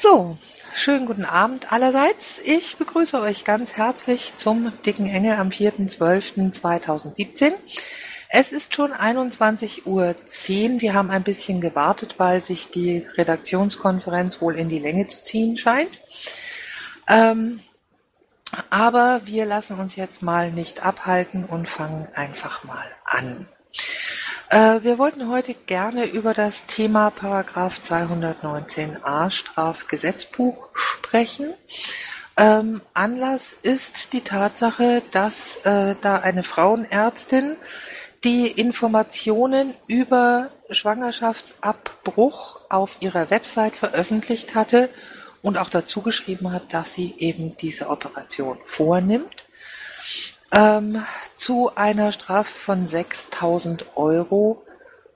So, schönen guten Abend allerseits. Ich begrüße euch ganz herzlich zum Dicken Engel am 4.12.2017. Es ist schon 21.10 Uhr. Wir haben ein bisschen gewartet, weil sich die Redaktionskonferenz wohl in die Länge zu ziehen scheint. Ähm, aber wir lassen uns jetzt mal nicht abhalten und fangen einfach mal an. Äh, wir wollten heute gerne über das Thema Paragraph 219a Strafgesetzbuch sprechen. Ähm, Anlass ist die Tatsache, dass äh, da eine Frauenärztin die Informationen über Schwangerschaftsabbruch auf ihrer Website veröffentlicht hatte und auch dazu geschrieben hat, dass sie eben diese Operation vornimmt, ähm, zu einer Strafe von 6000 Euro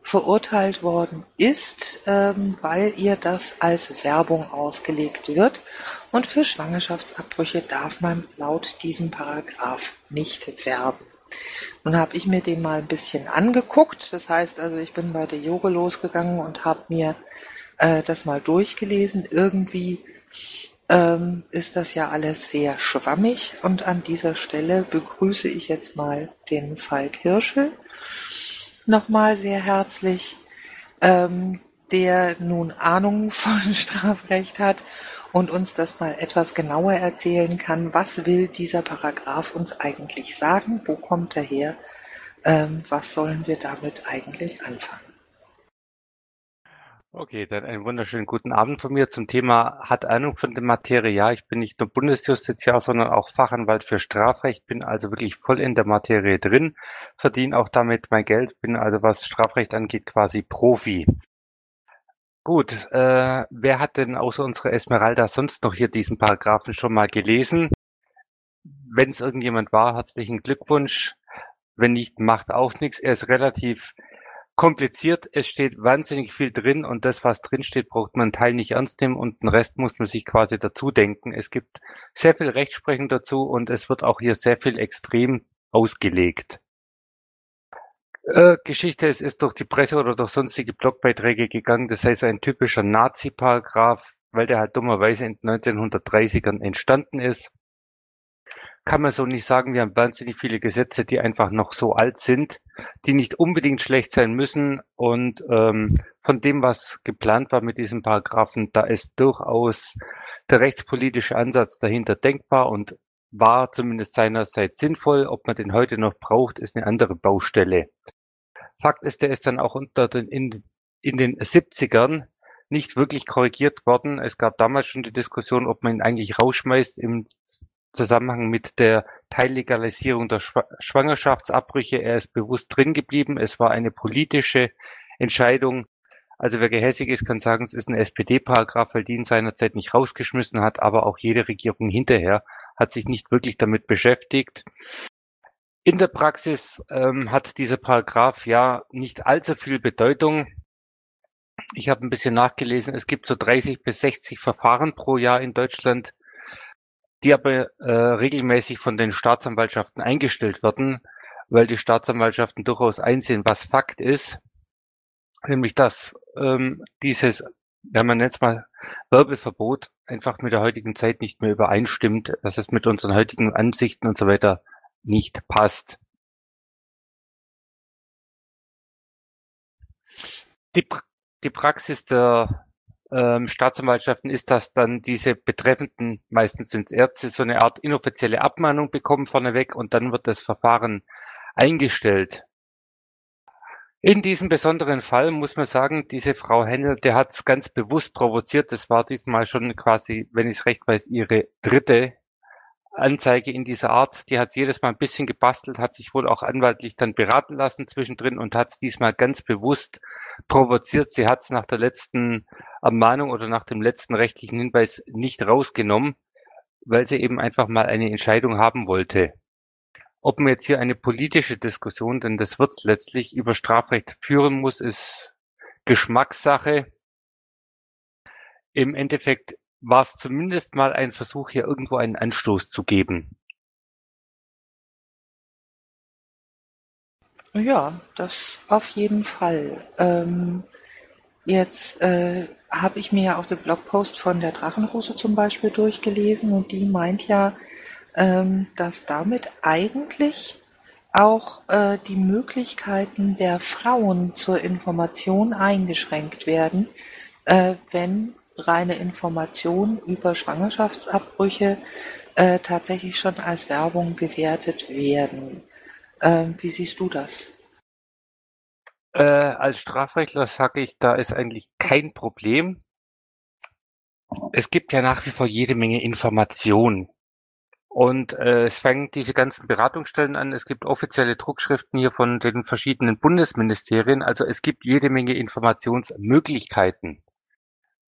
verurteilt worden ist, ähm, weil ihr das als Werbung ausgelegt wird. Und für Schwangerschaftsabbrüche darf man laut diesem Paragraph nicht werben. Nun habe ich mir den mal ein bisschen angeguckt. Das heißt also, ich bin bei der Yoga losgegangen und habe mir äh, das mal durchgelesen. Irgendwie ähm, ist das ja alles sehr schwammig und an dieser Stelle begrüße ich jetzt mal den Falk Hirschel nochmal sehr herzlich, ähm, der nun Ahnung von Strafrecht hat und uns das mal etwas genauer erzählen kann. Was will dieser Paragraph uns eigentlich sagen? Wo kommt er her? Ähm, was sollen wir damit eigentlich anfangen? Okay, dann einen wunderschönen guten Abend von mir zum Thema hat Ahnung von der Materie. Ja, ich bin nicht nur Bundesjustiziar, sondern auch Fachanwalt für Strafrecht, bin also wirklich voll in der Materie drin, verdiene auch damit mein Geld, bin also was Strafrecht angeht quasi Profi. Gut, äh, wer hat denn außer unserer Esmeralda sonst noch hier diesen Paragraphen schon mal gelesen? Wenn es irgendjemand war, herzlichen Glückwunsch. Wenn nicht, macht auch nichts. Er ist relativ kompliziert. Es steht wahnsinnig viel drin und das, was drin steht, braucht man einen Teil nicht ernst nehmen und den Rest muss man sich quasi dazu denken. Es gibt sehr viel Rechtsprechung dazu und es wird auch hier sehr viel extrem ausgelegt. Äh, Geschichte, es ist durch die Presse oder durch sonstige Blogbeiträge gegangen. Das heißt, ein typischer Nazi-Paragraph, weil der halt dummerweise in den 1930ern entstanden ist. Kann man so nicht sagen. Wir haben wahnsinnig viele Gesetze, die einfach noch so alt sind, die nicht unbedingt schlecht sein müssen. Und ähm, von dem, was geplant war mit diesem Paragraphen, da ist durchaus der rechtspolitische Ansatz dahinter denkbar und war zumindest seinerseits sinnvoll. Ob man den heute noch braucht, ist eine andere Baustelle. Fakt ist, der ist dann auch unter den, in, in den 70ern nicht wirklich korrigiert worden. Es gab damals schon die Diskussion, ob man ihn eigentlich rausschmeißt im Zusammenhang mit der Teillegalisierung der Schwangerschaftsabbrüche. Er ist bewusst drin geblieben. Es war eine politische Entscheidung. Also wer gehässig ist, kann sagen, es ist ein SPD-Paragraph, weil die ihn seinerzeit nicht rausgeschmissen hat, aber auch jede Regierung hinterher hat sich nicht wirklich damit beschäftigt. In der Praxis ähm, hat dieser Paragraph ja nicht allzu viel Bedeutung. Ich habe ein bisschen nachgelesen. Es gibt so 30 bis 60 Verfahren pro Jahr in Deutschland die aber äh, regelmäßig von den Staatsanwaltschaften eingestellt werden, weil die Staatsanwaltschaften durchaus einsehen, was Fakt ist, nämlich dass ähm, dieses, ja man nennt es mal Werbeverbot, einfach mit der heutigen Zeit nicht mehr übereinstimmt, dass es mit unseren heutigen Ansichten und so weiter nicht passt. Die, die Praxis der ähm, Staatsanwaltschaften ist, dass dann diese Betreffenden, meistens sind es Ärzte, so eine Art inoffizielle Abmahnung bekommen vorneweg und dann wird das Verfahren eingestellt. In diesem besonderen Fall muss man sagen, diese Frau Hennel, der hat es ganz bewusst provoziert. Das war diesmal schon quasi, wenn ich es recht weiß, ihre dritte Anzeige in dieser Art, die hat jedes Mal ein bisschen gebastelt, hat sich wohl auch anwaltlich dann beraten lassen zwischendrin und hat es diesmal ganz bewusst provoziert. Sie hat es nach der letzten Ermahnung oder nach dem letzten rechtlichen Hinweis nicht rausgenommen, weil sie eben einfach mal eine Entscheidung haben wollte. Ob man jetzt hier eine politische Diskussion, denn das wird letztlich über Strafrecht führen muss, ist Geschmackssache. Im Endeffekt war es zumindest mal ein Versuch, hier irgendwo einen Anstoß zu geben. Ja, das auf jeden Fall. Ähm, jetzt äh, habe ich mir ja auch den Blogpost von der Drachenrose zum Beispiel durchgelesen und die meint ja, ähm, dass damit eigentlich auch äh, die Möglichkeiten der Frauen zur Information eingeschränkt werden, äh, wenn reine Informationen über Schwangerschaftsabbrüche äh, tatsächlich schon als Werbung gewertet werden. Ähm, wie siehst du das? Äh, als Strafrechtler sage ich, da ist eigentlich kein Problem. Es gibt ja nach wie vor jede Menge Informationen. Und äh, es fangen diese ganzen Beratungsstellen an. Es gibt offizielle Druckschriften hier von den verschiedenen Bundesministerien. Also es gibt jede Menge Informationsmöglichkeiten.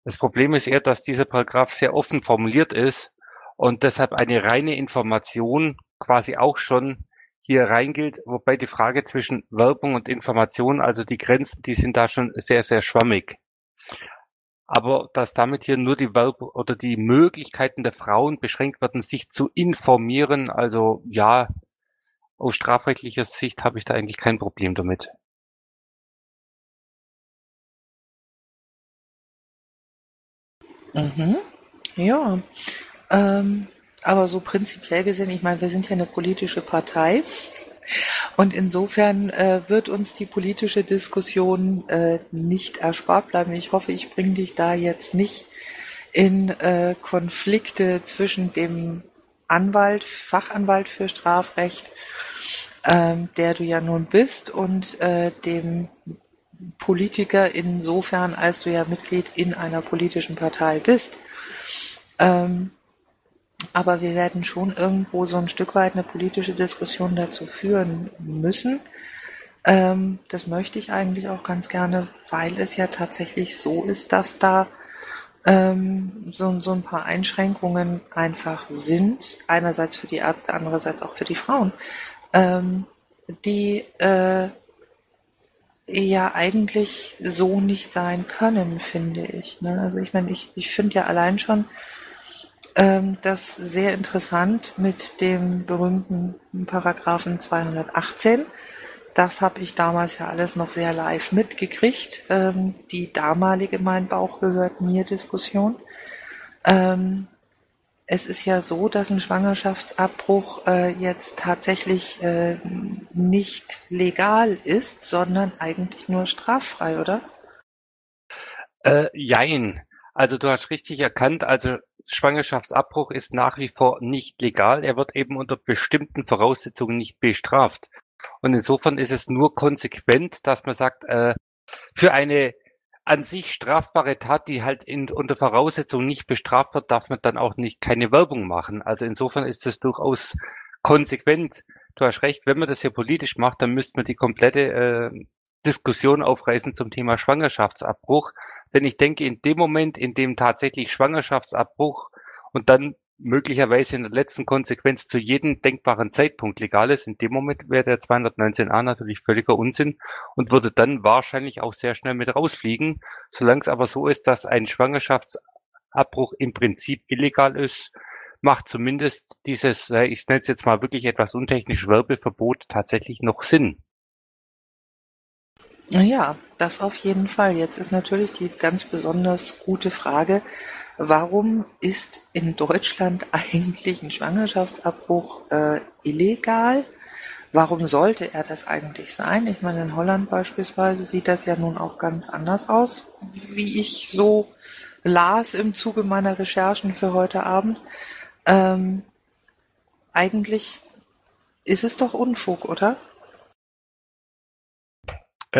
Das Problem ist eher, dass dieser Paragraph sehr offen formuliert ist und deshalb eine reine Information quasi auch schon hier reingilt, wobei die Frage zwischen Werbung und Information, also die Grenzen, die sind da schon sehr, sehr schwammig. Aber dass damit hier nur die Werbung oder die Möglichkeiten der Frauen beschränkt werden, sich zu informieren, also ja, aus strafrechtlicher Sicht habe ich da eigentlich kein Problem damit. Mhm. Ja, ähm, aber so prinzipiell gesehen, ich meine, wir sind ja eine politische Partei. Und insofern äh, wird uns die politische Diskussion äh, nicht erspart bleiben. Ich hoffe, ich bringe dich da jetzt nicht in äh, Konflikte zwischen dem Anwalt, Fachanwalt für Strafrecht, ähm, der du ja nun bist, und äh, dem Politiker insofern, als du ja Mitglied in einer politischen Partei bist. Ähm, aber wir werden schon irgendwo so ein Stück weit eine politische Diskussion dazu führen müssen. Ähm, das möchte ich eigentlich auch ganz gerne, weil es ja tatsächlich so ist, dass da ähm, so, so ein paar Einschränkungen einfach sind. Einerseits für die Ärzte, andererseits auch für die Frauen, ähm, die äh, ja eigentlich so nicht sein können, finde ich. Ne? Also ich meine, ich, ich finde ja allein schon, ähm, das sehr interessant mit dem berühmten Paragraphen 218. Das habe ich damals ja alles noch sehr live mitgekriegt. Ähm, die damalige Mein Bauch gehört mir Diskussion. Ähm, es ist ja so, dass ein Schwangerschaftsabbruch äh, jetzt tatsächlich äh, nicht legal ist, sondern eigentlich nur straffrei, oder? Äh, jein. Also du hast richtig erkannt, also Schwangerschaftsabbruch ist nach wie vor nicht legal. Er wird eben unter bestimmten Voraussetzungen nicht bestraft. Und insofern ist es nur konsequent, dass man sagt, äh, für eine an sich strafbare Tat, die halt in, unter Voraussetzungen nicht bestraft wird, darf man dann auch nicht keine Werbung machen. Also insofern ist das durchaus konsequent. Du hast recht, wenn man das hier politisch macht, dann müsste man die komplette äh, Diskussion aufreißen zum Thema Schwangerschaftsabbruch. Denn ich denke, in dem Moment, in dem tatsächlich Schwangerschaftsabbruch und dann möglicherweise in der letzten Konsequenz zu jedem denkbaren Zeitpunkt legal ist, in dem Moment wäre der 219a natürlich völliger Unsinn und würde dann wahrscheinlich auch sehr schnell mit rausfliegen. Solange es aber so ist, dass ein Schwangerschaftsabbruch im Prinzip illegal ist, macht zumindest dieses, ich nenne es jetzt mal wirklich etwas untechnisch Werbeverbot tatsächlich noch Sinn. Ja, das auf jeden Fall. Jetzt ist natürlich die ganz besonders gute Frage, warum ist in Deutschland eigentlich ein Schwangerschaftsabbruch äh, illegal? Warum sollte er das eigentlich sein? Ich meine, in Holland beispielsweise sieht das ja nun auch ganz anders aus, wie ich so las im Zuge meiner Recherchen für heute Abend. Ähm, eigentlich ist es doch Unfug, oder?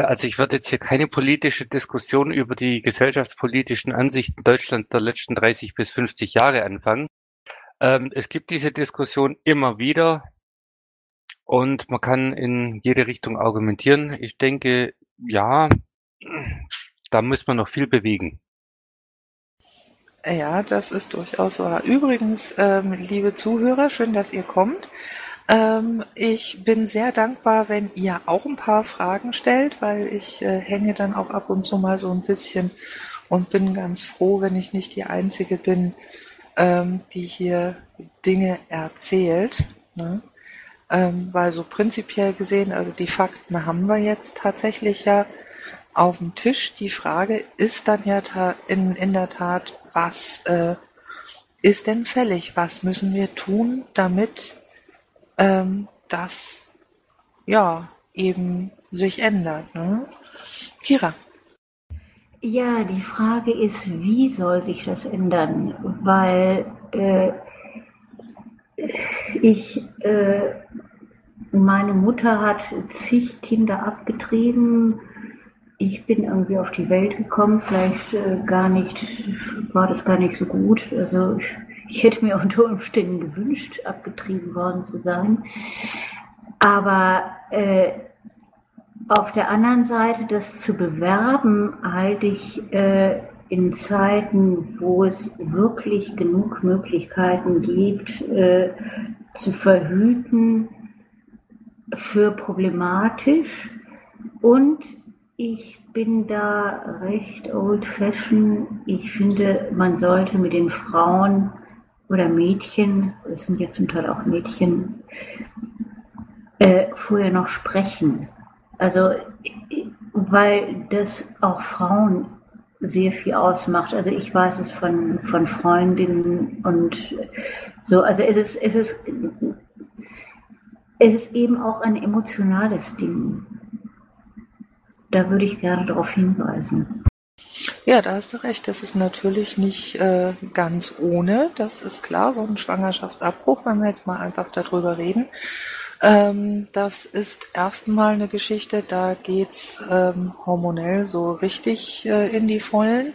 Also ich werde jetzt hier keine politische Diskussion über die gesellschaftspolitischen Ansichten Deutschlands der letzten 30 bis 50 Jahre anfangen. Ähm, es gibt diese Diskussion immer wieder und man kann in jede Richtung argumentieren. Ich denke, ja, da muss man noch viel bewegen. Ja, das ist durchaus wahr. Übrigens, ähm, liebe Zuhörer, schön, dass ihr kommt. Ähm, ich bin sehr dankbar, wenn ihr auch ein paar Fragen stellt, weil ich äh, hänge dann auch ab und zu mal so ein bisschen und bin ganz froh, wenn ich nicht die Einzige bin, ähm, die hier Dinge erzählt. Ne? Ähm, weil so prinzipiell gesehen, also die Fakten haben wir jetzt tatsächlich ja. auf dem Tisch. Die Frage ist dann ja in, in der Tat, was äh, ist denn fällig? Was müssen wir tun, damit ähm, das ja eben sich ändert? Ne? Kira. Ja, die Frage ist, wie soll sich das ändern? Weil äh, ich, äh, meine Mutter hat zig Kinder abgetrieben. Ich bin irgendwie auf die Welt gekommen, vielleicht äh, gar nicht, war das gar nicht so gut. Also ich, ich hätte mir unter Umständen gewünscht, abgetrieben worden zu sein. Aber äh, auf der anderen Seite, das zu bewerben, halte ich äh, in Zeiten, wo es wirklich genug Möglichkeiten gibt, äh, zu verhüten, für problematisch. Und ich bin da recht old-fashioned. Ich finde, man sollte mit den Frauen oder Mädchen, es sind ja zum Teil auch Mädchen, äh, vorher noch sprechen. Also, weil das auch Frauen sehr viel ausmacht. Also ich weiß es von, von Freundinnen und so. Also es ist, es ist, es ist eben auch ein emotionales Ding. Da würde ich gerne darauf hinweisen. Ja, da hast du recht. Das ist natürlich nicht äh, ganz ohne. Das ist klar. So ein Schwangerschaftsabbruch, wenn wir jetzt mal einfach darüber reden. Ähm, das ist erstmal eine Geschichte, da geht's ähm, hormonell so richtig äh, in die Vollen.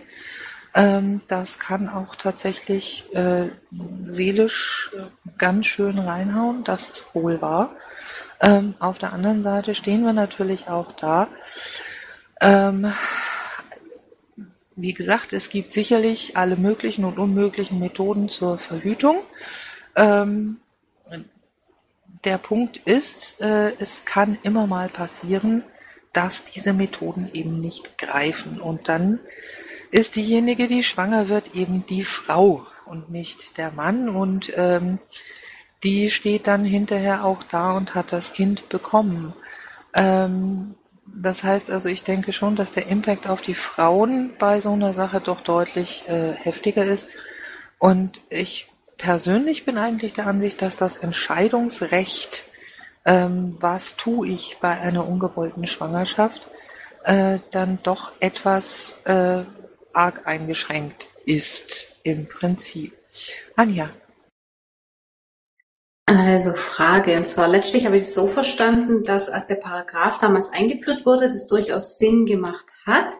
Ähm, das kann auch tatsächlich äh, seelisch äh, ganz schön reinhauen, das ist wohl wahr. Ähm, auf der anderen Seite stehen wir natürlich auch da. Wie gesagt, es gibt sicherlich alle möglichen und unmöglichen Methoden zur Verhütung. Ähm, der Punkt ist, äh, es kann immer mal passieren, dass diese Methoden eben nicht greifen. Und dann ist diejenige, die schwanger wird, eben die Frau und nicht der Mann. Und ähm, die steht dann hinterher auch da und hat das Kind bekommen. Ähm, das heißt also, ich denke schon, dass der Impact auf die Frauen bei so einer Sache doch deutlich äh, heftiger ist. Und ich persönlich bin eigentlich der Ansicht, dass das Entscheidungsrecht, ähm, was tue ich bei einer ungewollten Schwangerschaft, äh, dann doch etwas äh, arg eingeschränkt ist im Prinzip. Anja. Also Frage, und zwar letztlich habe ich es so verstanden, dass als der Paragraph damals eingeführt wurde, das durchaus Sinn gemacht hat,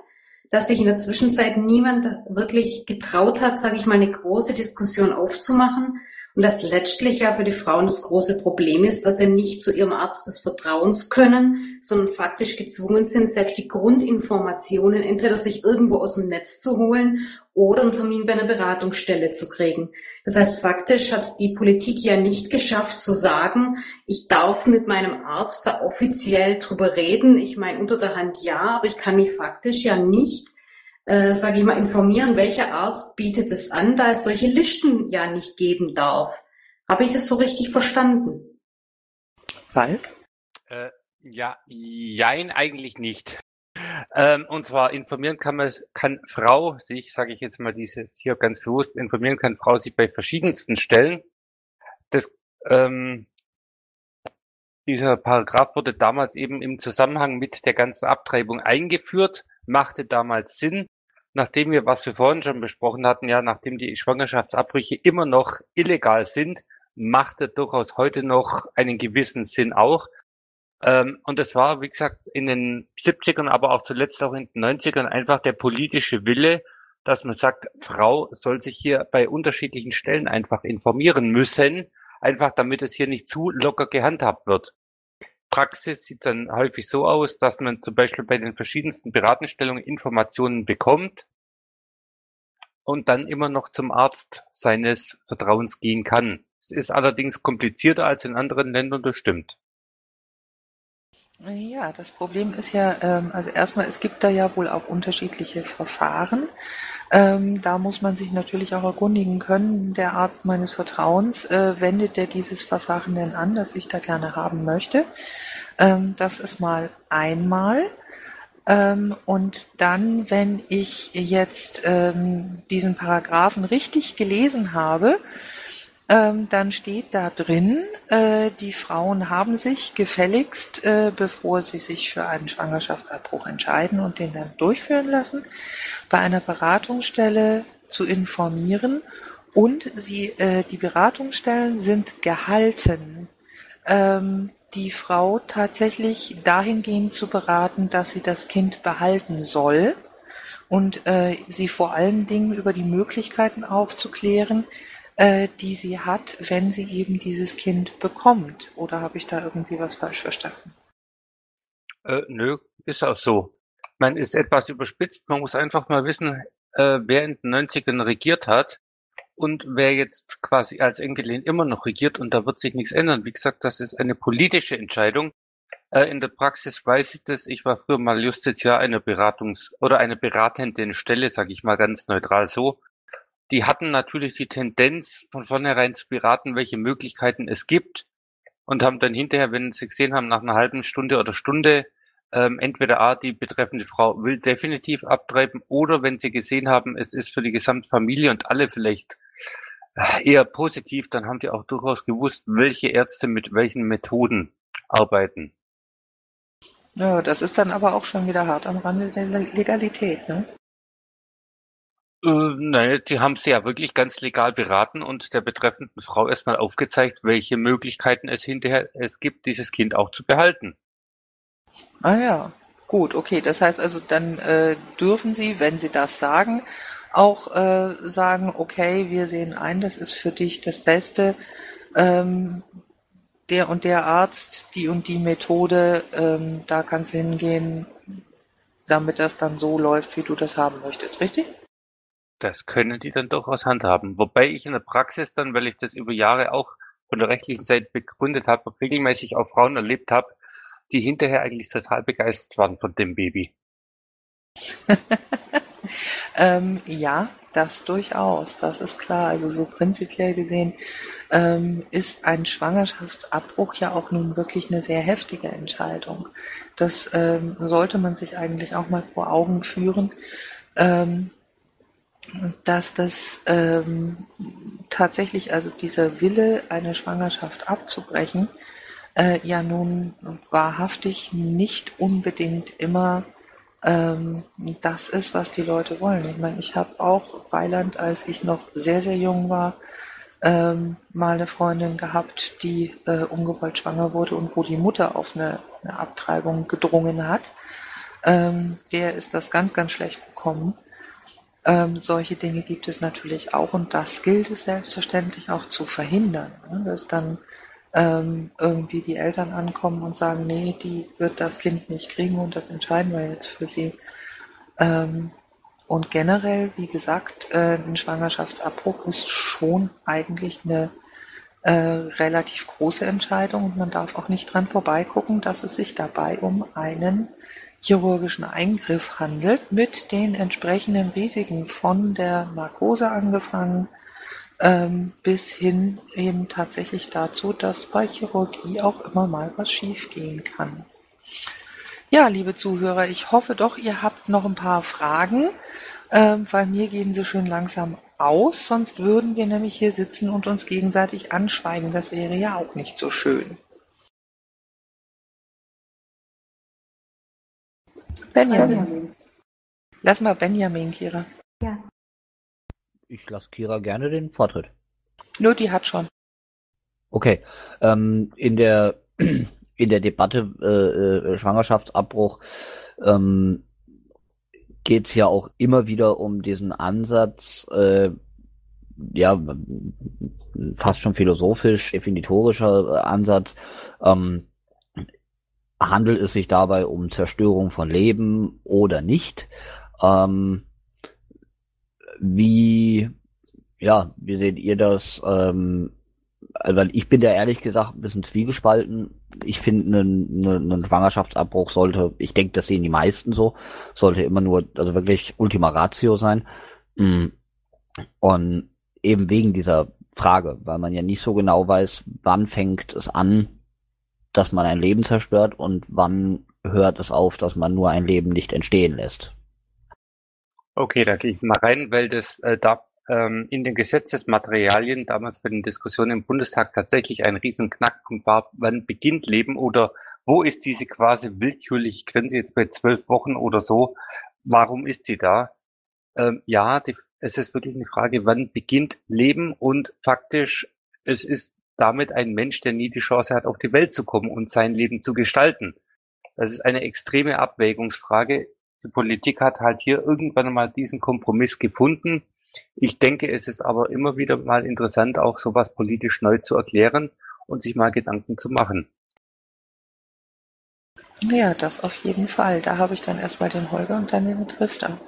dass sich in der Zwischenzeit niemand wirklich getraut hat, sage ich mal, eine große Diskussion aufzumachen und dass letztlich ja für die Frauen das große Problem ist, dass sie nicht zu ihrem Arzt des Vertrauens können, sondern faktisch gezwungen sind, selbst die Grundinformationen entweder sich irgendwo aus dem Netz zu holen oder einen Termin bei einer Beratungsstelle zu kriegen. Das heißt, faktisch hat die Politik ja nicht geschafft zu sagen, ich darf mit meinem Arzt da offiziell drüber reden. Ich meine, unter der Hand ja, aber ich kann mich faktisch ja nicht, äh, sage ich mal, informieren, welcher Arzt bietet es an, da es solche Listen ja nicht geben darf. Habe ich das so richtig verstanden? Falk? Äh, ja, jein, eigentlich nicht. Ähm, und zwar informieren kann man, kann Frau sich, sage ich jetzt mal dieses hier ganz bewusst, informieren kann Frau sich bei verschiedensten Stellen. Das, ähm, dieser Paragraph wurde damals eben im Zusammenhang mit der ganzen Abtreibung eingeführt, machte damals Sinn, nachdem wir, was wir vorhin schon besprochen hatten, ja, nachdem die Schwangerschaftsabbrüche immer noch illegal sind, machte durchaus heute noch einen gewissen Sinn auch, ähm, und es war, wie gesagt, in den 70ern, aber auch zuletzt auch in den 90ern einfach der politische Wille, dass man sagt, Frau soll sich hier bei unterschiedlichen Stellen einfach informieren müssen, einfach damit es hier nicht zu locker gehandhabt wird. Praxis sieht dann häufig so aus, dass man zum Beispiel bei den verschiedensten Beratungsstellungen Informationen bekommt und dann immer noch zum Arzt seines Vertrauens gehen kann. Es ist allerdings komplizierter als in anderen Ländern, das stimmt. Ja, das Problem ist ja, ähm, also erstmal, es gibt da ja wohl auch unterschiedliche Verfahren. Ähm, da muss man sich natürlich auch erkundigen können, der Arzt meines Vertrauens, äh, wendet der dieses Verfahren denn an, das ich da gerne haben möchte. Ähm, das ist mal einmal. Ähm, und dann, wenn ich jetzt ähm, diesen Paragraphen richtig gelesen habe, ähm, dann steht da drin, äh, die Frauen haben sich gefälligst, äh, bevor sie sich für einen Schwangerschaftsabbruch entscheiden und den dann durchführen lassen, bei einer Beratungsstelle zu informieren und sie, äh, die Beratungsstellen sind gehalten, ähm, die Frau tatsächlich dahingehend zu beraten, dass sie das Kind behalten soll und äh, sie vor allen Dingen über die Möglichkeiten aufzuklären, äh, die sie hat, wenn sie eben dieses Kind bekommt. Oder habe ich da irgendwie was falsch verstanden? Äh, nö, ist auch so. Man ist etwas überspitzt. Man muss einfach mal wissen, äh, wer in den 90ern regiert hat und wer jetzt quasi als Enkelin immer noch regiert und da wird sich nichts ändern. Wie gesagt, das ist eine politische Entscheidung. Äh, in der Praxis weiß ich das. Ich war früher mal Justiziar einer Beratungs- oder eine beratenden Stelle, sage ich mal ganz neutral so. Die hatten natürlich die Tendenz, von vornherein zu beraten, welche Möglichkeiten es gibt und haben dann hinterher, wenn sie gesehen haben, nach einer halben Stunde oder Stunde, ähm, entweder A, die betreffende Frau will definitiv abtreiben oder wenn sie gesehen haben, es ist für die gesamte Familie und alle vielleicht eher positiv, dann haben die auch durchaus gewusst, welche Ärzte mit welchen Methoden arbeiten. Ja, das ist dann aber auch schon wieder hart am Rande der Legalität, ne? Äh, nein, die haben sie ja wirklich ganz legal beraten und der betreffenden Frau erstmal aufgezeigt, welche Möglichkeiten es hinterher es gibt, dieses Kind auch zu behalten. Ah ja, gut, okay. Das heißt also, dann äh, dürfen Sie, wenn Sie das sagen, auch äh, sagen, okay, wir sehen ein, das ist für dich das Beste, ähm, der und der Arzt, die und die Methode, ähm, da kannst du hingehen, damit das dann so läuft, wie du das haben möchtest, richtig? Das können die dann durchaus handhaben. Wobei ich in der Praxis dann, weil ich das über Jahre auch von der rechtlichen Seite begründet habe, regelmäßig auch Frauen erlebt habe, die hinterher eigentlich total begeistert waren von dem Baby. Ähm, ja, das durchaus, das ist klar. Also so prinzipiell gesehen ähm, ist ein Schwangerschaftsabbruch ja auch nun wirklich eine sehr heftige Entscheidung. Das ähm, sollte man sich eigentlich auch mal vor Augen führen, ähm, dass das ähm, tatsächlich, also dieser Wille, eine Schwangerschaft abzubrechen, äh, ja nun wahrhaftig nicht unbedingt immer ähm, das ist, was die Leute wollen. Ich meine, ich habe auch Weiland, als ich noch sehr, sehr jung war, ähm, mal eine Freundin gehabt, die äh, ungewollt schwanger wurde und wo die Mutter auf eine, eine Abtreibung gedrungen hat. Ähm, der ist das ganz, ganz schlecht bekommen. Ähm, solche Dinge gibt es natürlich auch und das gilt es selbstverständlich auch zu verhindern. Ne? Dass dann ähm, irgendwie die Eltern ankommen und sagen, nee, die wird das Kind nicht kriegen und das entscheiden wir jetzt für sie. Ähm, und generell, wie gesagt, äh, ein Schwangerschaftsabbruch ist schon eigentlich eine äh, relativ große Entscheidung und man darf auch nicht dran vorbeigucken, dass es sich dabei um einen chirurgischen Eingriff handelt mit den entsprechenden Risiken von der Narkose angefangen bis hin eben tatsächlich dazu, dass bei Chirurgie auch immer mal was schiefgehen kann. Ja, liebe Zuhörer, ich hoffe doch, ihr habt noch ein paar Fragen, ähm, weil mir gehen sie schön langsam aus, sonst würden wir nämlich hier sitzen und uns gegenseitig anschweigen. Das wäre ja auch nicht so schön. Benjamin. Benjamin. Lass mal Benjamin, Kira. Ich lasse Kira gerne den Vortritt. Nur die hat schon. Okay. Ähm, in der in der Debatte äh, äh, Schwangerschaftsabbruch ähm, geht es ja auch immer wieder um diesen Ansatz, äh, ja, fast schon philosophisch, definitorischer äh, Ansatz. Ähm, handelt es sich dabei um Zerstörung von Leben oder nicht? Ähm, wie, ja, wie seht ihr das? Ähm, weil ich bin da ehrlich gesagt ein bisschen zwiegespalten. Ich finde, ein ne, ne Schwangerschaftsabbruch sollte, ich denke, das sehen die meisten so, sollte immer nur, also wirklich Ultima Ratio sein. Mm. Und eben wegen dieser Frage, weil man ja nicht so genau weiß, wann fängt es an, dass man ein Leben zerstört und wann hört es auf, dass man nur ein Leben nicht entstehen lässt. Okay, da gehe ich mal rein, weil das äh, da ähm, in den Gesetzesmaterialien damals bei den Diskussionen im Bundestag tatsächlich ein riesen Knackpunkt war, wann beginnt Leben oder wo ist diese quasi willkürliche Grenze jetzt bei zwölf Wochen oder so? Warum ist sie da? Ähm, ja, die, es ist wirklich eine Frage, wann beginnt Leben und faktisch, es ist damit ein Mensch, der nie die Chance hat, auf die Welt zu kommen und sein Leben zu gestalten. Das ist eine extreme Abwägungsfrage. Die Politik hat halt hier irgendwann mal diesen Kompromiss gefunden. Ich denke, es ist aber immer wieder mal interessant, auch sowas politisch neu zu erklären und sich mal Gedanken zu machen. Ja, das auf jeden Fall. Da habe ich dann erstmal den Holger und dann den Drifter.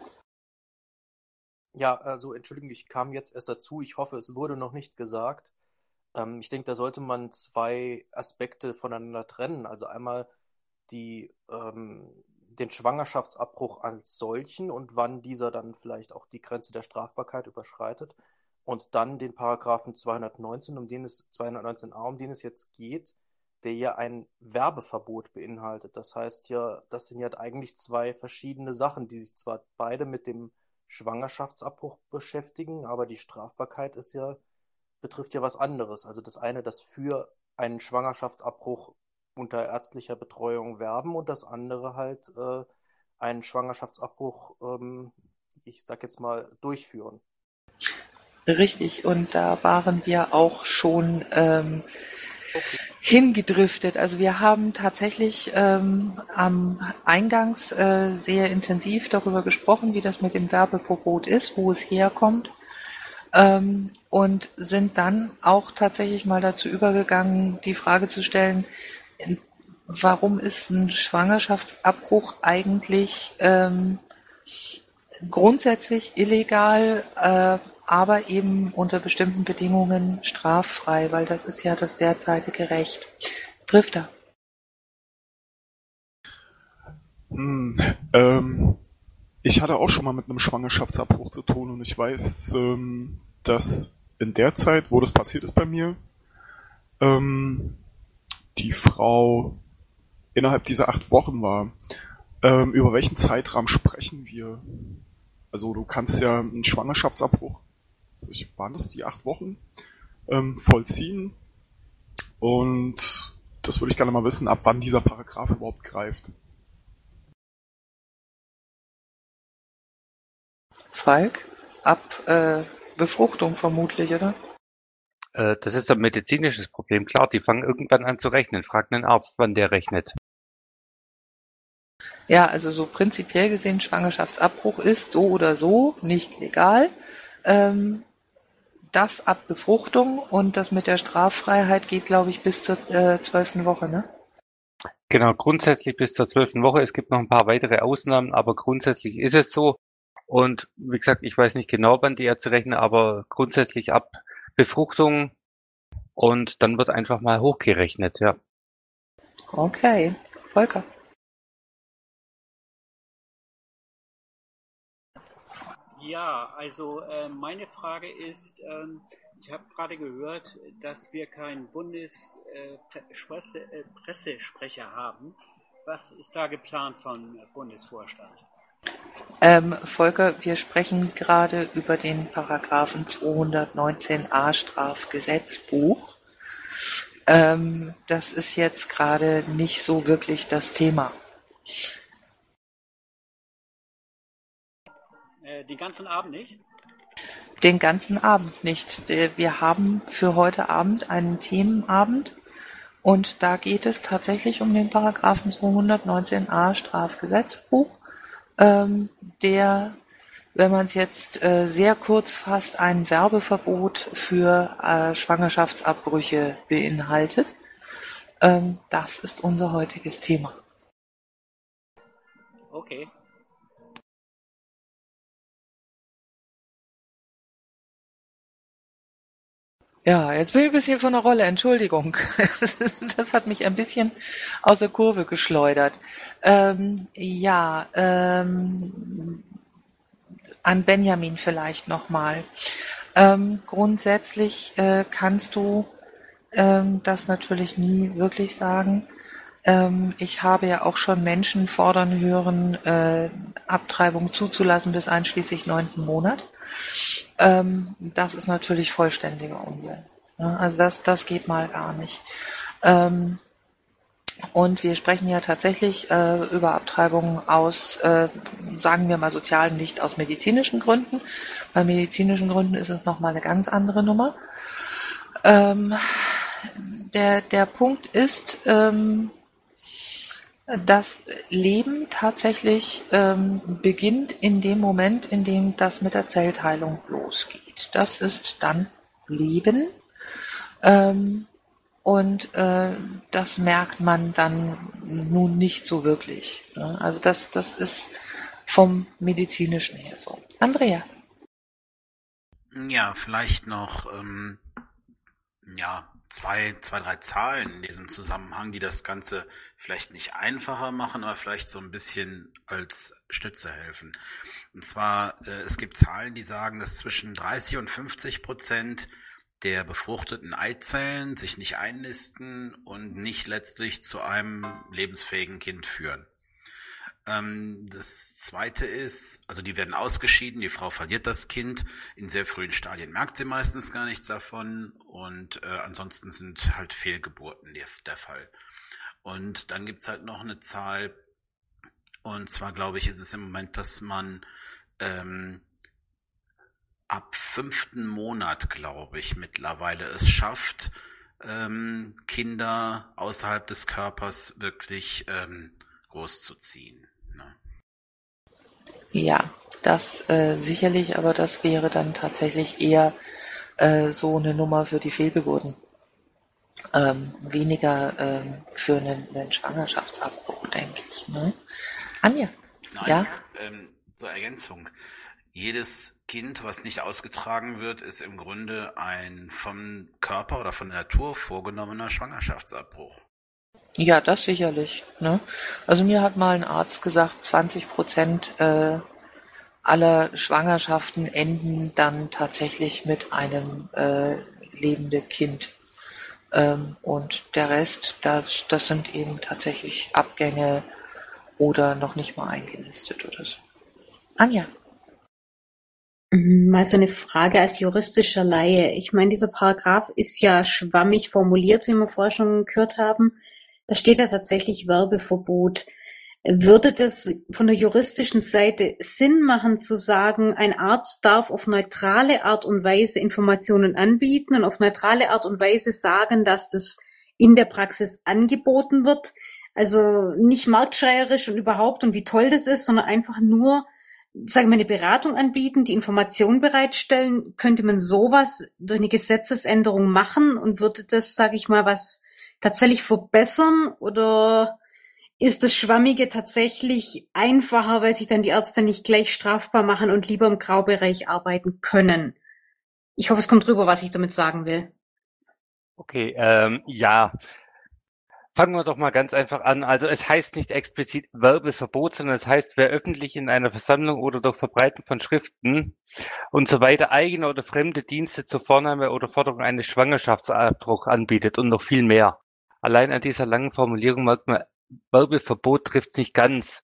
Ja, also entschuldigung, ich kam jetzt erst dazu. Ich hoffe, es wurde noch nicht gesagt. Ähm, ich denke, da sollte man zwei Aspekte voneinander trennen. Also einmal die, ähm, den Schwangerschaftsabbruch als solchen und wann dieser dann vielleicht auch die Grenze der Strafbarkeit überschreitet. Und dann den Paragraphen 219, um den es, 219a, um den es jetzt geht, der ja ein Werbeverbot beinhaltet. Das heißt ja, das sind ja eigentlich zwei verschiedene Sachen, die sich zwar beide mit dem Schwangerschaftsabbruch beschäftigen, aber die Strafbarkeit ist ja, betrifft ja was anderes. Also das eine, das für einen Schwangerschaftsabbruch unter ärztlicher Betreuung werben und das andere halt äh, einen Schwangerschaftsabbruch, ähm, ich sag jetzt mal, durchführen. Richtig, und da waren wir auch schon ähm, okay. hingedriftet. Also wir haben tatsächlich ähm, am Eingangs äh, sehr intensiv darüber gesprochen, wie das mit dem Werbeverbot ist, wo es herkommt. Ähm, und sind dann auch tatsächlich mal dazu übergegangen, die Frage zu stellen, warum ist ein Schwangerschaftsabbruch eigentlich ähm, grundsätzlich illegal, äh, aber eben unter bestimmten Bedingungen straffrei, weil das ist ja das derzeitige Recht. Trifft er? Hm, ähm, ich hatte auch schon mal mit einem Schwangerschaftsabbruch zu tun und ich weiß, ähm, dass in der Zeit, wo das passiert ist bei mir, ähm, die Frau innerhalb dieser acht Wochen war. Ähm, über welchen Zeitraum sprechen wir? Also du kannst ja einen Schwangerschaftsabbruch, waren das die acht Wochen, ähm, vollziehen. Und das würde ich gerne mal wissen, ab wann dieser Paragraph überhaupt greift. Falk? Ab äh, Befruchtung vermutlich, oder? Äh, das ist ein medizinisches Problem. Klar, die fangen irgendwann an zu rechnen. Frag einen Arzt, wann der rechnet. Ja, also so prinzipiell gesehen, Schwangerschaftsabbruch ist so oder so nicht legal. Ähm, das ab Befruchtung und das mit der Straffreiheit geht, glaube ich, bis zur äh, zwölften Woche, ne? Genau, grundsätzlich bis zur zwölften Woche. Es gibt noch ein paar weitere Ausnahmen, aber grundsätzlich ist es so. Und wie gesagt, ich weiß nicht genau, wann die Ärzte rechnen, aber grundsätzlich ab Befruchtung und dann wird einfach mal hochgerechnet, ja. Okay, Volker. Ja, also äh, meine Frage ist, ähm, ich habe gerade gehört, dass wir keinen Bundespressesprecher äh, haben. Was ist da geplant vom Bundesvorstand? Ähm, Volker, wir sprechen gerade über den Paragraphen 219a Strafgesetzbuch. Ähm, das ist jetzt gerade nicht so wirklich das Thema. Äh, den ganzen Abend nicht? Den ganzen Abend nicht. Wir haben für heute Abend einen Themenabend und da geht es tatsächlich um den Paragraphen 219a Strafgesetzbuch, ähm, der, wenn man es jetzt äh, sehr kurz fasst, ein Werbeverbot für äh, Schwangerschaftsabbrüche beinhaltet. Ähm, das ist unser heutiges Thema. Okay. Ja, jetzt bin ich ein bisschen von der Rolle, Entschuldigung. Das hat mich ein bisschen aus der Kurve geschleudert. Ähm, ja, ähm, an Benjamin vielleicht nochmal. Ähm, grundsätzlich äh, kannst du ähm, das natürlich nie wirklich sagen, Ähm, ich habe ja auch schon Menschen fordern hören, äh, Abtreibung zuzulassen bis einschließlich neunten Monat. Ähm, das ist natürlich vollständiger Unsinn. Ne? Also das, das geht mal gar nicht. Ähm, und wir sprechen ja tatsächlich äh, über Abtreibungen aus, äh, sagen wir mal, sozialen, nicht aus medizinischen Gründen. Bei medizinischen Gründen ist es nochmal eine ganz andere Nummer. Ähm, der, der Punkt ist, ähm, das Leben tatsächlich ähm, beginnt in dem Moment, in dem das mit der Zellteilung losgeht. Das ist dann Leben. Ähm, und äh, das merkt man dann nun nicht so wirklich. Ne? Also das, das ist vom medizinischen her so. Andreas. Ja, vielleicht noch ähm, ja, zwei, zwei, drei Zahlen in diesem Zusammenhang, die das Ganze vielleicht nicht einfacher machen, aber vielleicht so ein bisschen als Stütze helfen. Und zwar, äh, es gibt Zahlen, die sagen, dass zwischen 30 und 50 Prozent der befruchteten Eizellen sich nicht einnisten und nicht letztlich zu einem lebensfähigen Kind führen. Ähm, das zweite ist, also die werden ausgeschieden, die Frau verliert das Kind. In sehr frühen Stadien merkt sie meistens gar nichts davon und äh, ansonsten sind halt Fehlgeburten der, der Fall. Und dann gibt's halt noch eine Zahl, und zwar glaube ich, ist es im Moment, dass man ähm, ab fünften Monat, glaube ich, mittlerweile es schafft, ähm, Kinder außerhalb des Körpers wirklich ähm, großzuziehen. Ne? Ja, das äh, sicherlich, aber das wäre dann tatsächlich eher äh, so eine Nummer für die Fehlgeburten. Ähm, weniger ähm, für einen, einen Schwangerschaftsabbruch, denke ich. Ne? Anja? Nein, ja? ähm, zur Ergänzung. Jedes Kind, was nicht ausgetragen wird, ist im Grunde ein vom Körper oder von der Natur vorgenommener Schwangerschaftsabbruch. Ja, das sicherlich. Ne? Also mir hat mal ein Arzt gesagt, 20 Prozent äh, aller Schwangerschaften enden dann tatsächlich mit einem äh, lebenden Kind. Ähm, und der Rest, das, das sind eben tatsächlich Abgänge oder noch nicht mal eingenistet oder so. Anja. Mhm, mal so eine Frage als juristischer Laie. Ich meine, dieser Paragraph ist ja schwammig formuliert, wie wir vorher schon gehört haben. Da steht ja tatsächlich Werbeverbot. Würde das von der juristischen Seite Sinn machen zu sagen, ein Arzt darf auf neutrale Art und Weise Informationen anbieten und auf neutrale Art und Weise sagen, dass das in der Praxis angeboten wird? Also nicht marktschreierisch und überhaupt und wie toll das ist, sondern einfach nur sagen wir, eine Beratung anbieten, die Informationen bereitstellen, könnte man sowas durch eine Gesetzesänderung machen und würde das, sage ich mal, was tatsächlich verbessern oder ist das Schwammige tatsächlich einfacher, weil sich dann die Ärzte nicht gleich strafbar machen und lieber im Graubereich arbeiten können? Ich hoffe, es kommt rüber, was ich damit sagen will. Okay, ähm, ja, Fangen wir doch mal ganz einfach an. Also es heißt nicht explizit Werbeverbot, sondern es heißt, wer öffentlich in einer Versammlung oder durch Verbreiten von Schriften und so weiter eigene oder fremde Dienste zur Vornahme oder Forderung eines Schwangerschaftsabbruch anbietet und noch viel mehr. Allein an dieser langen Formulierung merkt man, Werbeverbot trifft nicht ganz.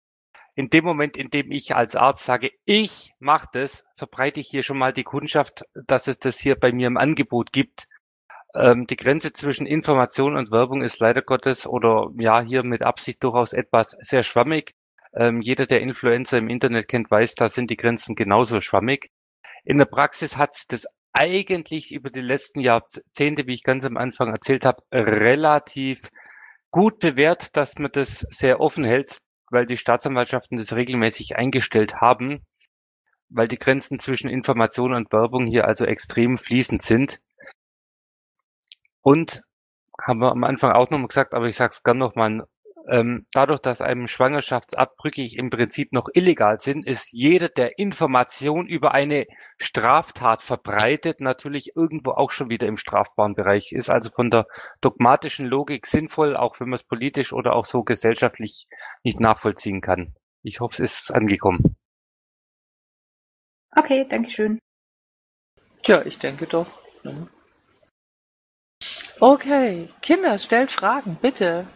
In dem Moment, in dem ich als Arzt sage, ich mache das, verbreite ich hier schon mal die Kundschaft, dass es das hier bei mir im Angebot gibt. Ähm, die Grenze zwischen Information und Werbung ist leider Gottes oder ja hier mit Absicht durchaus etwas sehr schwammig. Ähm, jeder, der Influencer im Internet kennt, weiß, da sind die Grenzen genauso schwammig. In der Praxis hat sich das eigentlich über die letzten Jahrzehnte, wie ich ganz am Anfang erzählt habe, relativ gut bewährt, dass man das sehr offen hält, weil die Staatsanwaltschaften das regelmäßig eingestellt haben, weil die Grenzen zwischen Information und Werbung hier also extrem fließend sind. Und haben wir am Anfang auch nochmal gesagt, aber ich sage es gern nochmal, ähm, dadurch, dass einem Schwangerschaftsabbrüche im Prinzip noch illegal sind, ist jeder, der Information über eine Straftat verbreitet, natürlich irgendwo auch schon wieder im strafbaren Bereich. Ist also von der dogmatischen Logik sinnvoll, auch wenn man es politisch oder auch so gesellschaftlich nicht nachvollziehen kann. Ich hoffe, es ist angekommen. Okay, danke schön. Tja, ich denke doch. Ne? Okay, Kinder, stellt Fragen, bitte.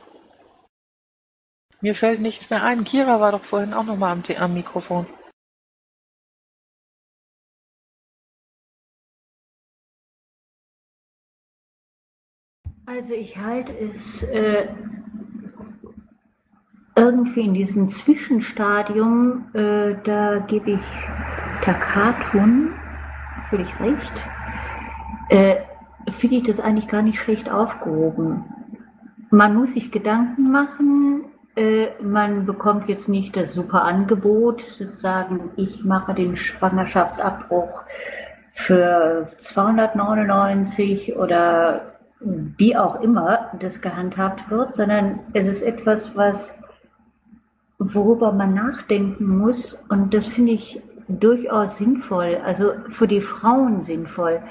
Mir fällt nichts mehr ein. Kira war doch vorhin auch noch mal am, am Mikrofon. Also ich halte es äh, irgendwie in diesem Zwischenstadium, äh, da gebe ich Takatun völlig recht, äh, finde ich das eigentlich gar nicht schlecht aufgehoben. Man muss sich Gedanken machen, äh, man bekommt jetzt nicht das super Angebot, sozusagen, ich mache den Schwangerschaftsabbruch für 299 oder wie auch immer das gehandhabt wird, sondern es ist etwas, was worüber man nachdenken muss und das finde ich durchaus sinnvoll, also für die Frauen sinnvoll.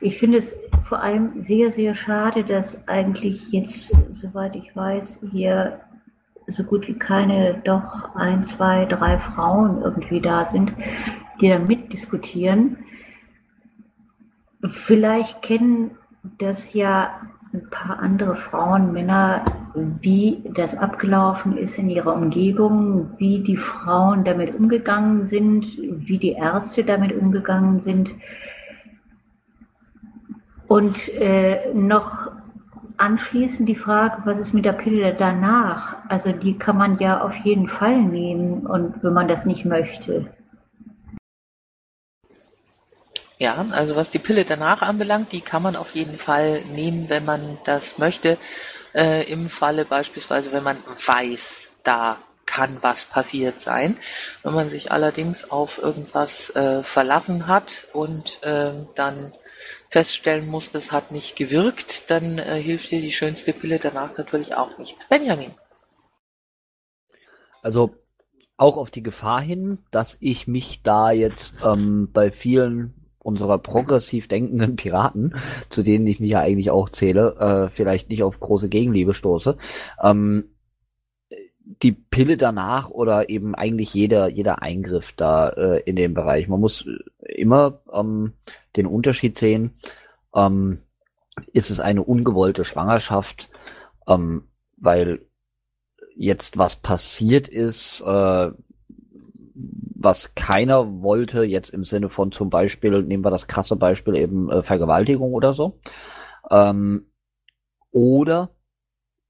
Ich finde es vor allem sehr, sehr schade, dass eigentlich jetzt, soweit ich weiß, hier so gut wie keine, doch ein, zwei, drei Frauen irgendwie da sind, die da mitdiskutieren. Vielleicht kennen das ja ein paar andere Frauen, Männer, wie das abgelaufen ist in ihrer Umgebung, wie die Frauen damit umgegangen sind, wie die Ärzte damit umgegangen sind. Und äh, noch anschließend die Frage, was ist mit der Pille danach? Also die kann man ja auf jeden Fall nehmen und wenn man das nicht möchte. Ja, also was die Pille danach anbelangt, die kann man auf jeden Fall nehmen, wenn man das möchte. Äh, Im Falle beispielsweise, wenn man weiß, da kann was passiert sein. Wenn man sich allerdings auf irgendwas äh, verlassen hat und äh, dann feststellen muss, das hat nicht gewirkt, dann äh, hilft dir die schönste Pille danach natürlich auch nichts. Benjamin. Also auch auf die Gefahr hin, dass ich mich da jetzt ähm, bei vielen unserer progressiv denkenden Piraten, zu denen ich mich ja eigentlich auch zähle, äh, vielleicht nicht auf große Gegenliebe stoße. Ähm, die Pille danach oder eben eigentlich jeder jeder Eingriff da äh, in dem Bereich. Man muss immer ähm, den Unterschied sehen. Ähm, ist es eine ungewollte Schwangerschaft, ähm, weil jetzt was passiert ist, äh, was keiner wollte, jetzt im Sinne von zum Beispiel, nehmen wir das krasse Beispiel eben äh, Vergewaltigung oder so. Ähm, oder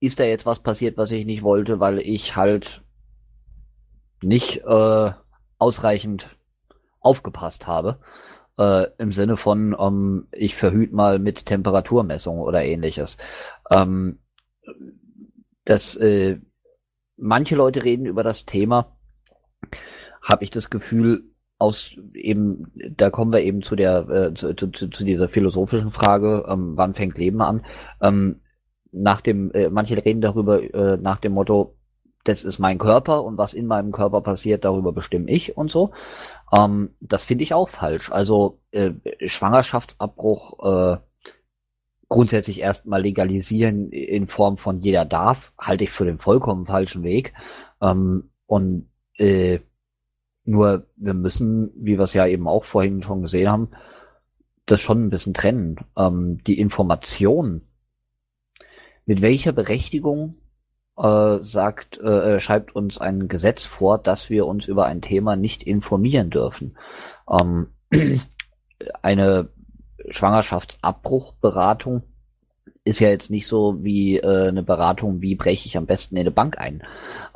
ist da jetzt was passiert, was ich nicht wollte, weil ich halt nicht äh, ausreichend aufgepasst habe. Äh, Im Sinne von, ähm, ich verhüt mal mit Temperaturmessung oder ähnliches. Ähm, das, äh, manche Leute reden über das Thema, habe ich das Gefühl, aus eben, da kommen wir eben zu der, äh, zu, zu, zu dieser philosophischen Frage, ähm, wann fängt Leben an? Ähm, nach dem, äh, manche reden darüber äh, nach dem Motto, das ist mein Körper und was in meinem Körper passiert, darüber bestimme ich und so. Ähm, das finde ich auch falsch. Also äh, Schwangerschaftsabbruch äh, grundsätzlich erstmal legalisieren in Form von jeder darf, halte ich für den vollkommen falschen Weg. Ähm, und äh, nur wir müssen, wie wir es ja eben auch vorhin schon gesehen haben, das schon ein bisschen trennen. Ähm, die Information, mit welcher Berechtigung äh, sagt, äh, schreibt uns ein Gesetz vor, dass wir uns über ein Thema nicht informieren dürfen. Ähm, eine Schwangerschaftsabbruchberatung ist ja jetzt nicht so wie äh, eine Beratung, wie breche ich am besten in eine Bank ein.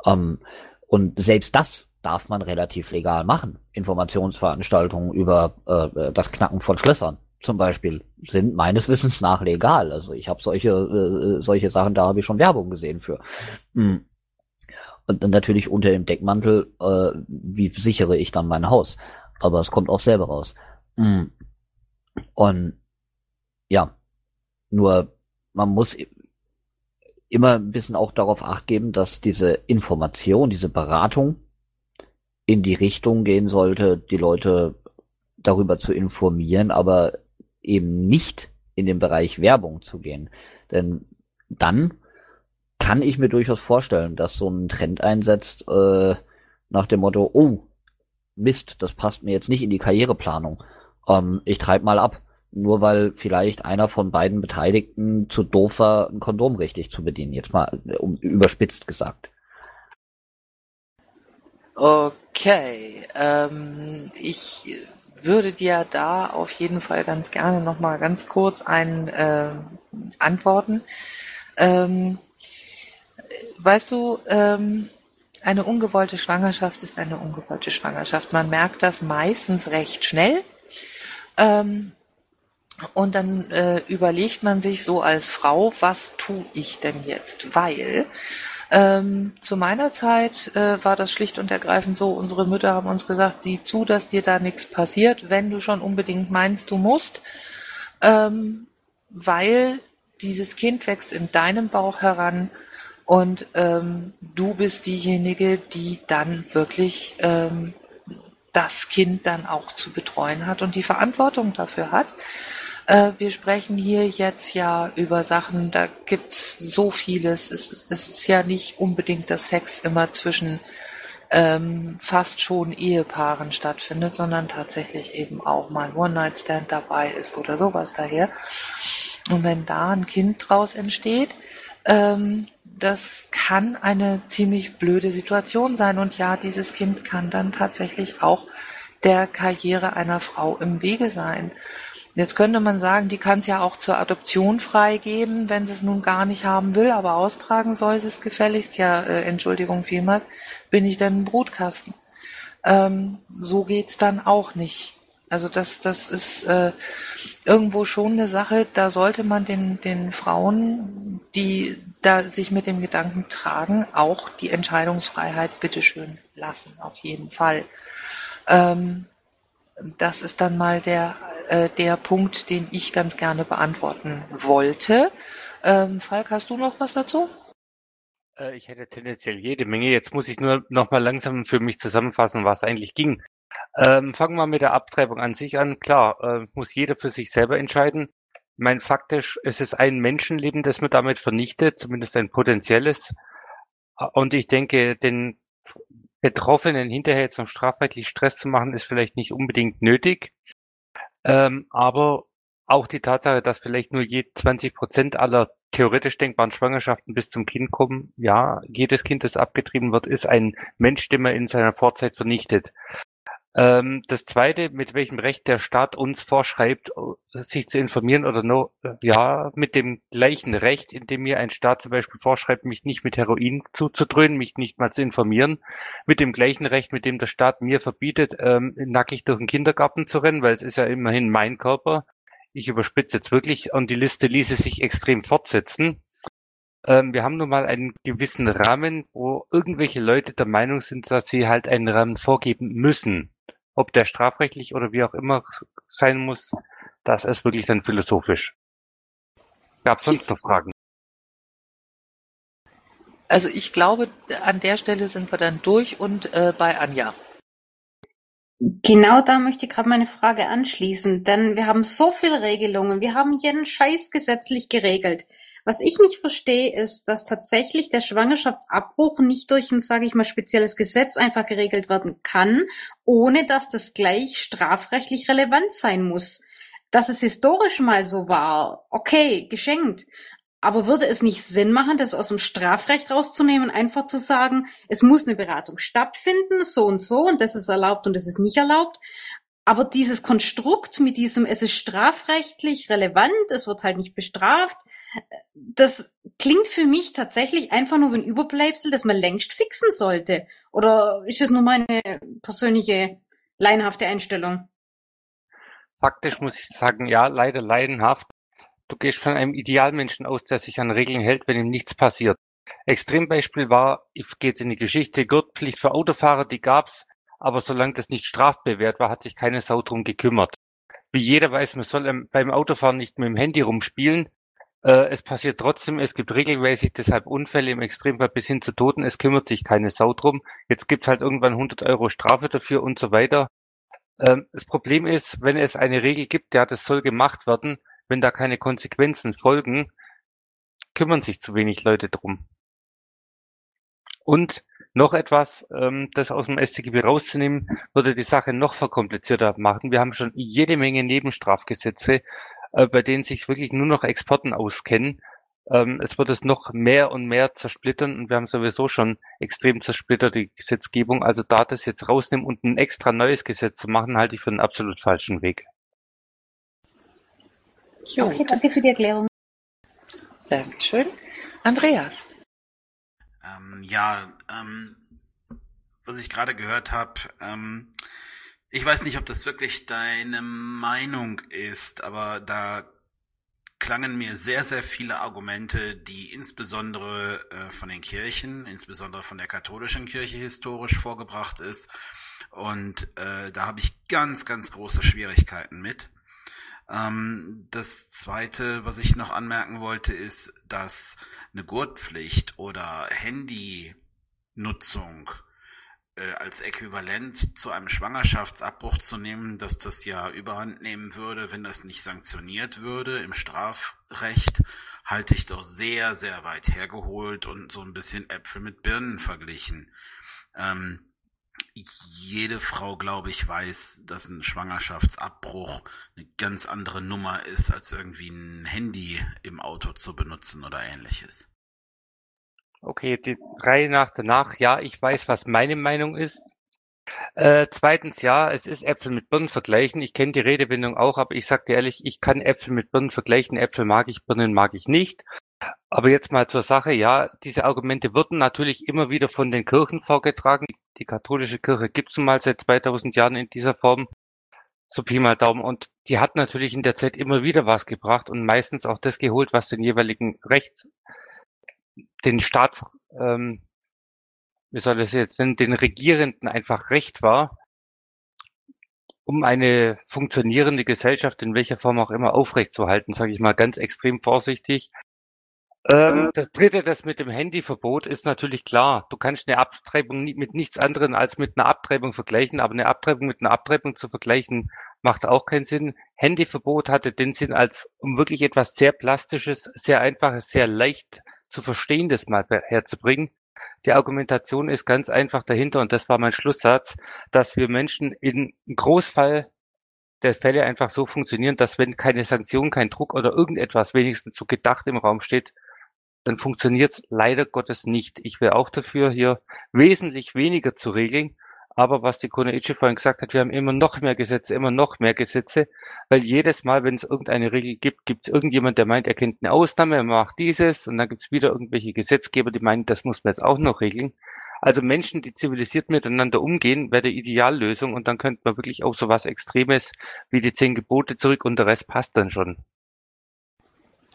Ähm, und selbst das darf man relativ legal machen. Informationsveranstaltungen über äh, das Knacken von Schlössern zum Beispiel sind meines Wissens nach legal. Also ich habe solche äh, solche Sachen, da habe ich schon Werbung gesehen für. Mhm. Und dann natürlich unter dem Deckmantel, äh, wie sichere ich dann mein Haus? Aber es kommt auch selber raus. Mhm. Und ja, nur man muss immer ein bisschen auch darauf acht geben, dass diese Information, diese Beratung in die Richtung gehen sollte, die Leute darüber zu informieren, aber eben nicht in den Bereich Werbung zu gehen. Denn dann kann ich mir durchaus vorstellen, dass so ein Trend einsetzt äh, nach dem Motto, oh, Mist, das passt mir jetzt nicht in die Karriereplanung. Ähm, ich treibe mal ab. Nur weil vielleicht einer von beiden Beteiligten zu doof war, ein Kondom richtig zu bedienen. Jetzt mal um, überspitzt gesagt. Okay, ähm, ich würde dir da auf jeden Fall ganz gerne noch mal ganz kurz ein äh, antworten. Ähm, weißt du, ähm, eine ungewollte Schwangerschaft ist eine ungewollte Schwangerschaft. Man merkt das meistens recht schnell. Ähm, und dann äh, überlegt man sich so als Frau, was tue ich denn jetzt? Weil ähm, zu meiner Zeit äh, war das schlicht und ergreifend so, unsere Mütter haben uns gesagt, sieh zu, dass dir da nichts passiert, wenn du schon unbedingt meinst, du musst, ähm, weil dieses Kind wächst in deinem Bauch heran und ähm, du bist diejenige, die dann wirklich ähm, das Kind dann auch zu betreuen hat und die Verantwortung dafür hat. Äh, wir sprechen hier jetzt ja über Sachen, da gibt's so vieles. Es ist, es ist ja nicht unbedingt, dass Sex immer zwischen ähm, fast schon Ehepaaren stattfindet, sondern tatsächlich eben auch mal One-Night-Stand dabei ist oder sowas daher. Und wenn da ein Kind draus entsteht, ähm, das kann eine ziemlich blöde Situation sein. Und ja, dieses Kind kann dann tatsächlich auch der Karriere einer Frau im Wege sein. Jetzt könnte man sagen, die kann es ja auch zur Adoption freigeben, wenn sie es nun gar nicht haben will, aber austragen soll sie es gefälligst. Ja, äh, Entschuldigung vielmals, bin ich denn ein Brutkasten? Ähm, so geht's dann auch nicht. Also das, das ist äh, irgendwo schon eine Sache, da sollte man den, den Frauen, die da sich mit dem Gedanken tragen, auch die Entscheidungsfreiheit bitteschön lassen, auf jeden Fall. Ähm, das ist dann mal der äh, der Punkt, den ich ganz gerne beantworten wollte. Ähm, Falk, hast du noch was dazu? Äh, ich hätte tendenziell jede Menge. Jetzt muss ich nur noch mal langsam für mich zusammenfassen, was eigentlich ging. Ähm, fangen wir mit der Abtreibung an sich an. Klar, äh, muss jeder für sich selber entscheiden. Mein faktisch, es ist ein Menschenleben, das man damit vernichtet, zumindest ein potenzielles. Und ich denke, den Betroffenen hinterher jetzt noch strafrechtlich Stress zu machen, ist vielleicht nicht unbedingt nötig. Ähm, aber auch die Tatsache, dass vielleicht nur je 20 Prozent aller theoretisch denkbaren Schwangerschaften bis zum Kind kommen, ja, jedes Kind, das abgetrieben wird, ist ein Mensch, den man in seiner Vorzeit vernichtet. Ähm, das zweite, mit welchem Recht der Staat uns vorschreibt, sich zu informieren oder no, ja, mit dem gleichen Recht, in dem mir ein Staat zum Beispiel vorschreibt, mich nicht mit Heroin zuzudröhnen, mich nicht mal zu informieren, mit dem gleichen Recht, mit dem der Staat mir verbietet, ähm, nackig durch den Kindergarten zu rennen, weil es ist ja immerhin mein Körper. Ich überspitze jetzt wirklich und die Liste ließe sich extrem fortsetzen. Ähm, wir haben nun mal einen gewissen Rahmen, wo irgendwelche Leute der Meinung sind, dass sie halt einen Rahmen vorgeben müssen. Ob der strafrechtlich oder wie auch immer sein muss, das ist wirklich dann philosophisch. Gab sonst noch Fragen? Also ich glaube, an der Stelle sind wir dann durch und äh, bei Anja. Genau da möchte ich gerade meine Frage anschließen, denn wir haben so viele Regelungen, wir haben jeden Scheiß gesetzlich geregelt. Was ich nicht verstehe, ist, dass tatsächlich der Schwangerschaftsabbruch nicht durch ein, sage ich mal, spezielles Gesetz einfach geregelt werden kann, ohne dass das gleich strafrechtlich relevant sein muss. Dass es historisch mal so war, okay, geschenkt. Aber würde es nicht Sinn machen, das aus dem Strafrecht rauszunehmen, einfach zu sagen, es muss eine Beratung stattfinden, so und so, und das ist erlaubt und das ist nicht erlaubt. Aber dieses Konstrukt mit diesem, es ist strafrechtlich relevant, es wird halt nicht bestraft, das klingt für mich tatsächlich einfach nur wie ein Überbleibsel, das man längst fixen sollte. Oder ist das nur meine persönliche laienhafte Einstellung? Faktisch muss ich sagen, ja, leider leidenhaft. Du gehst von einem Idealmenschen aus, der sich an Regeln hält, wenn ihm nichts passiert. Extrembeispiel war, ich gehe jetzt in die Geschichte, Gurtpflicht für Autofahrer, die gab's, aber solange das nicht strafbewehrt war, hat sich keine Sau drum gekümmert. Wie jeder weiß, man soll beim Autofahren nicht mit dem Handy rumspielen, es passiert trotzdem, es gibt regelmäßig deshalb Unfälle im Extremfall bis hin zu Toten, es kümmert sich keine Sau drum. Jetzt gibt's halt irgendwann 100 Euro Strafe dafür und so weiter. Ähm, das Problem ist, wenn es eine Regel gibt, ja, das soll gemacht werden, wenn da keine Konsequenzen folgen, kümmern sich zu wenig Leute drum. Und noch etwas, ähm, das aus dem StGB rauszunehmen, würde die Sache noch verkomplizierter machen. Wir haben schon jede Menge Nebenstrafgesetze, äh, bei denen sich wirklich nur noch Experten auskennen. Ähm, es wird es noch mehr und mehr zersplittern und wir haben sowieso schon extrem zersplitterte Gesetzgebung. Also da das jetzt rausnehmen und ein extra neues Gesetz zu machen, halte ich für einen absolut falschen Weg. Okay, danke für die Erklärung. Dankeschön. Andreas. Ähm, ja, ähm, was ich gerade gehört habe, ähm, ich weiß nicht, ob das wirklich deine Meinung ist, aber da klangen mir sehr, sehr viele Argumente, die insbesondere äh, von den Kirchen, insbesondere von der katholischen Kirche historisch vorgebracht ist. Und äh, da habe ich ganz, ganz große Schwierigkeiten mit. Ähm, das Zweite, was ich noch anmerken wollte, ist, dass eine Gurtpflicht oder Handynutzung äh, als Äquivalent zu einem Schwangerschaftsabbruch zu nehmen, dass das ja überhand nehmen würde, wenn das nicht sanktioniert würde im Strafrecht, halte ich doch sehr, sehr weit hergeholt und so ein bisschen Äpfel mit Birnen verglichen. Ähm, jede Frau, glaube ich, weiß, dass ein Schwangerschaftsabbruch eine ganz andere Nummer ist, als irgendwie ein Handy im Auto zu benutzen oder ähnliches. Okay, die Reihe nach danach. Ja, ich weiß, was meine Meinung ist. Äh, zweitens, ja, es ist Äpfel mit Birnen vergleichen. Ich kenne die Redewendung auch, aber ich sage dir ehrlich, ich kann Äpfel mit Birnen vergleichen. Äpfel mag ich, Birnen mag ich nicht. Aber jetzt mal zur Sache. Ja, diese Argumente wurden natürlich immer wieder von den Kirchen vorgetragen. Die katholische Kirche gibt es mal seit 2000 Jahren in dieser Form. So Pi mal Daumen. Und die hat natürlich in der Zeit immer wieder was gebracht und meistens auch das geholt, was den jeweiligen Recht den Staats, ähm, wie soll es jetzt nennen, den Regierenden einfach recht war, um eine funktionierende Gesellschaft in welcher Form auch immer aufrechtzuerhalten, sage ich mal ganz extrem vorsichtig. Ähm, das dritte, das mit dem Handyverbot ist natürlich klar. Du kannst eine Abtreibung nie, mit nichts anderem als mit einer Abtreibung vergleichen, aber eine Abtreibung mit einer Abtreibung zu vergleichen macht auch keinen Sinn. Handyverbot hatte den Sinn als um wirklich etwas sehr Plastisches, sehr Einfaches, sehr leicht zu verstehen, das mal herzubringen. Die Argumentation ist ganz einfach dahinter und das war mein Schlusssatz, dass wir Menschen in Großfall der Fälle einfach so funktionieren, dass wenn keine Sanktion, kein Druck oder irgendetwas wenigstens so gedacht im Raum steht, dann funktioniert es leider Gottes nicht. Ich wäre auch dafür, hier wesentlich weniger zu regeln aber was die Konoichi vorhin gesagt hat, wir haben immer noch mehr Gesetze, immer noch mehr Gesetze, weil jedes Mal, wenn es irgendeine Regel gibt, gibt es irgendjemand, der meint, er kennt eine Ausnahme, er macht dieses und dann gibt es wieder irgendwelche Gesetzgeber, die meinen, das muss man jetzt auch noch regeln. Also Menschen, die zivilisiert miteinander umgehen, wäre die Ideallösung und dann könnte man wirklich auf so was Extremes wie die zehn Gebote zurück und der Rest passt dann schon.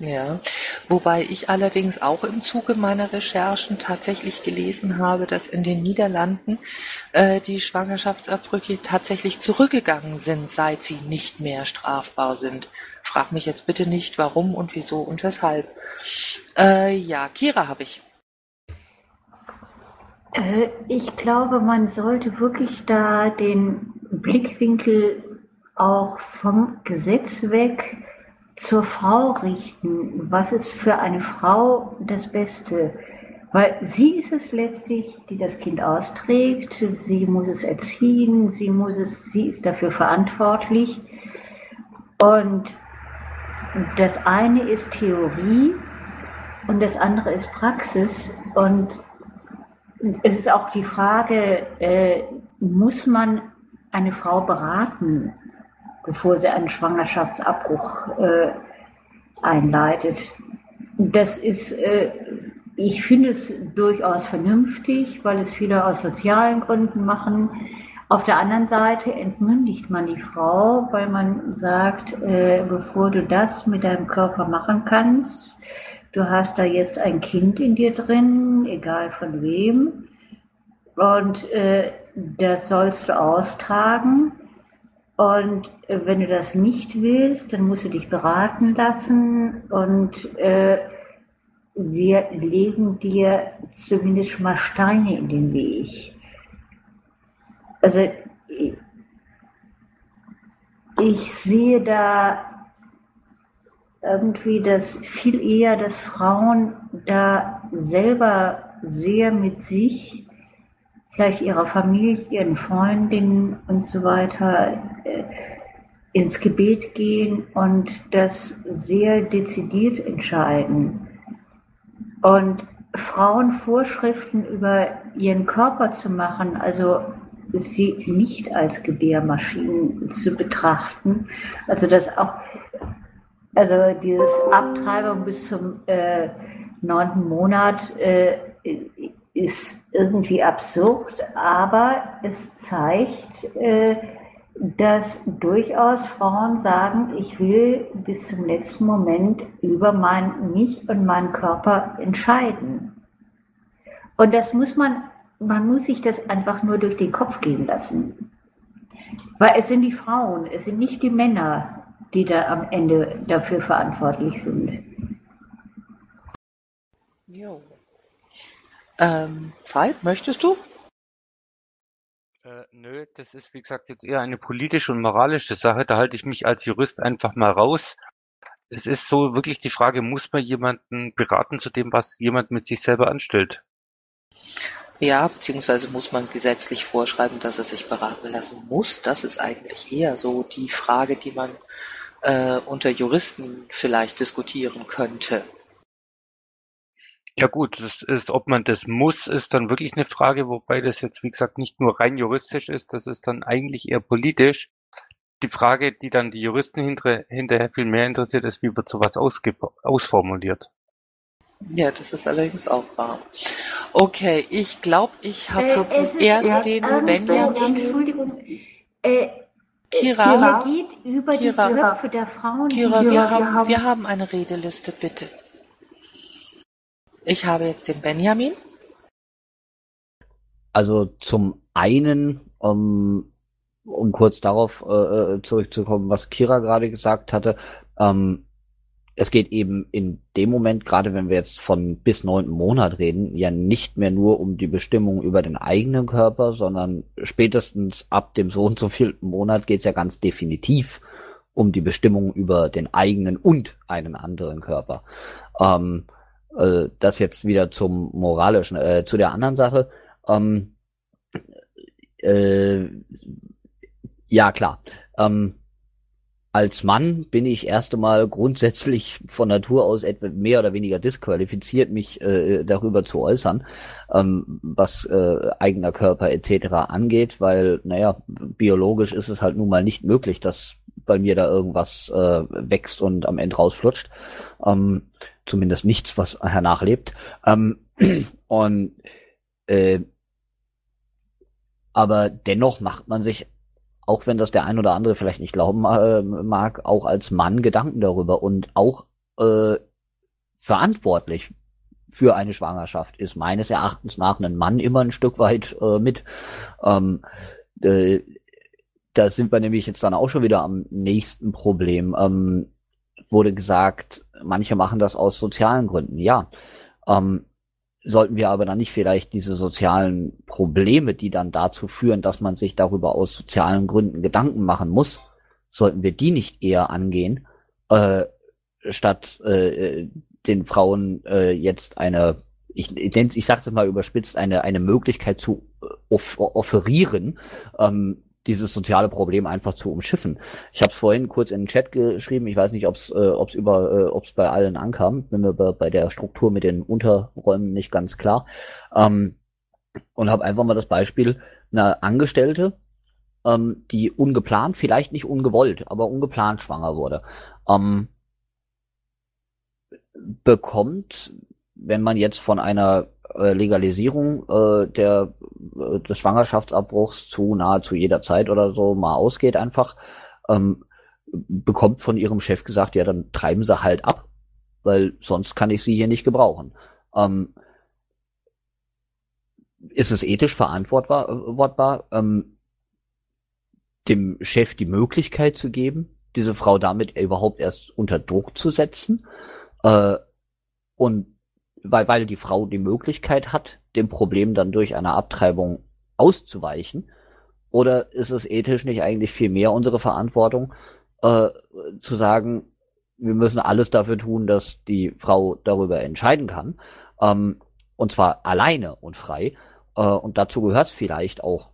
Ja, wobei ich allerdings auch im Zuge meiner Recherchen tatsächlich gelesen habe, dass in den Niederlanden äh, die Schwangerschaftsabbrüche tatsächlich zurückgegangen sind, seit sie nicht mehr strafbar sind. Frag mich jetzt bitte nicht, warum und wieso und weshalb. Äh, ja, Kira habe ich. Äh, ich glaube, man sollte wirklich da den Blickwinkel auch vom Gesetz weg zur Frau richten. Was ist für eine Frau das Beste? Weil sie ist es letztlich, die das Kind austrägt. Sie muss es erziehen. Sie muss es, sie ist dafür verantwortlich. Und das eine ist Theorie und das andere ist Praxis. Und es ist auch die Frage, äh, muss man eine Frau beraten? Bevor sie einen Schwangerschaftsabbruch äh, einleitet. Das ist, äh, ich finde es durchaus vernünftig, weil es viele aus sozialen Gründen machen. Auf der anderen Seite entmündigt man die Frau, weil man sagt, äh, bevor du das mit deinem Körper machen kannst, du hast da jetzt ein Kind in dir drin, egal von wem, und äh, das sollst du austragen. Und äh, wenn du das nicht willst, dann musst du dich beraten lassen und äh, wir legen dir zumindest schon mal Steine in den Weg. Also ich sehe da irgendwie das viel eher, dass Frauen da selber sehr mit sich vielleicht ihrer Familie, ihren Freundinnen und so weiter äh, ins Gebet gehen und das sehr dezidiert entscheiden. Und Frauen Vorschriften über ihren Körper zu machen, also sie nicht als Gebärmaschinen zu betrachten, also dass auch, also dieses Abtreibung bis zum äh, neunten Monat äh, ist irgendwie absurd, aber es zeigt, äh, dass durchaus Frauen sagen, ich will bis zum letzten Moment über mein, mich und meinen Körper entscheiden. Und das muss man, man muss sich das einfach nur durch den Kopf gehen lassen. Weil es sind die Frauen, es sind nicht die Männer, die da am Ende dafür verantwortlich sind. Jo. Ähm, Veit, möchtest du? Äh, nö, das ist wie gesagt jetzt eher eine politische und moralische Sache. Da halte ich mich als Jurist einfach mal raus. Es ist so wirklich die Frage, muss man jemanden beraten zu dem, was jemand mit sich selber anstellt? Ja, beziehungsweise muss man gesetzlich vorschreiben, dass er sich beraten lassen muss. Das ist eigentlich eher so die Frage, die man äh, unter Juristen vielleicht diskutieren könnte. Ja gut, das ist, ob man das muss, ist dann wirklich eine Frage, wobei das jetzt, wie gesagt, nicht nur rein juristisch ist, das ist dann eigentlich eher politisch. Die Frage, die dann die Juristen hinter, hinterher viel mehr interessiert, ist, wie wird sowas ausformuliert? Ja, das ist allerdings auch wahr. Okay, ich glaube, ich habe äh, jetzt erst den ähm, Benjamin. Entschuldigung. Äh, Kira, Kira geht über Kira, die Köpfe der Frauen. Kira, wir, haben, wir haben eine Redeliste, bitte. Ich habe jetzt den Benjamin. Also zum einen, um, um kurz darauf äh, äh, zurückzukommen, was Kira gerade gesagt hatte, ähm, es geht eben in dem Moment, gerade wenn wir jetzt von bis neunten Monat reden, ja nicht mehr nur um die Bestimmung über den eigenen Körper, sondern spätestens ab dem so und so vierten Monat geht es ja ganz definitiv um die Bestimmung über den eigenen und einen anderen Körper. Ähm, äh, das jetzt wieder zum moralischen, äh, zu der anderen Sache. Ähm, äh, ja, klar. Ähm, als Mann bin ich erst einmal grundsätzlich von Natur aus etwa mehr oder weniger disqualifiziert, mich äh, darüber zu äußern, ähm, was äh, eigener Körper etc. angeht, weil, naja, biologisch ist es halt nun mal nicht möglich, dass bei mir da irgendwas äh, wächst und am Ende rausflutscht. Ähm, zumindest nichts, was hernachlebt. Ähm, und äh, aber dennoch macht man sich, auch wenn das der ein oder andere vielleicht nicht glauben äh, mag, auch als Mann Gedanken darüber und auch äh, verantwortlich für eine Schwangerschaft ist meines Erachtens nach ein Mann immer ein Stück weit äh, mit. Ähm, äh, da sind wir nämlich jetzt dann auch schon wieder am nächsten Problem. Ähm, wurde gesagt, manche machen das aus sozialen Gründen. Ja, ähm, sollten wir aber dann nicht vielleicht diese sozialen Probleme, die dann dazu führen, dass man sich darüber aus sozialen Gründen Gedanken machen muss, sollten wir die nicht eher angehen, äh, statt äh, den Frauen äh, jetzt eine, ich, ich, ich sage es mal überspitzt, eine, eine Möglichkeit zu äh, off offerieren, ähm, dieses soziale Problem einfach zu umschiffen. Ich habe es vorhin kurz in den Chat geschrieben. Ich weiß nicht, ob es äh, ob's über, äh, ob's bei allen ankam. Bin mir bei, bei der Struktur mit den Unterräumen nicht ganz klar. Ähm, und habe einfach mal das Beispiel einer Angestellte, ähm, die ungeplant, vielleicht nicht ungewollt, aber ungeplant schwanger wurde, ähm, bekommt, wenn man jetzt von einer Legalisierung äh, der, äh, des Schwangerschaftsabbruchs zu nahezu jeder Zeit oder so mal ausgeht einfach, ähm, bekommt von ihrem Chef gesagt, ja, dann treiben sie halt ab, weil sonst kann ich sie hier nicht gebrauchen. Ähm, ist es ethisch verantwortbar, ähm, dem Chef die Möglichkeit zu geben, diese Frau damit überhaupt erst unter Druck zu setzen äh, und weil, weil die Frau die Möglichkeit hat, dem Problem dann durch eine Abtreibung auszuweichen? Oder ist es ethisch nicht eigentlich viel mehr unsere Verantwortung, äh, zu sagen, wir müssen alles dafür tun, dass die Frau darüber entscheiden kann, ähm, und zwar alleine und frei. Äh, und dazu gehört es vielleicht auch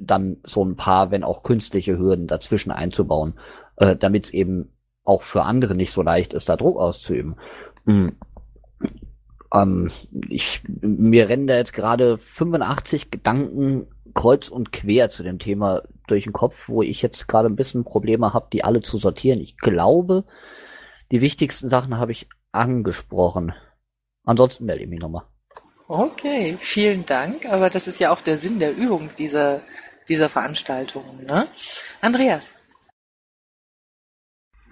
dann so ein paar, wenn auch künstliche Hürden dazwischen einzubauen, äh, damit es eben auch für andere nicht so leicht ist, da Druck auszuüben. Mhm. Ähm, ich, mir rennen da jetzt gerade 85 Gedanken kreuz und quer zu dem Thema durch den Kopf, wo ich jetzt gerade ein bisschen Probleme habe, die alle zu sortieren. Ich glaube, die wichtigsten Sachen habe ich angesprochen. Ansonsten melde ich mich nochmal. Okay, vielen Dank. Aber das ist ja auch der Sinn der Übung dieser, dieser Veranstaltung. Ne? Andreas.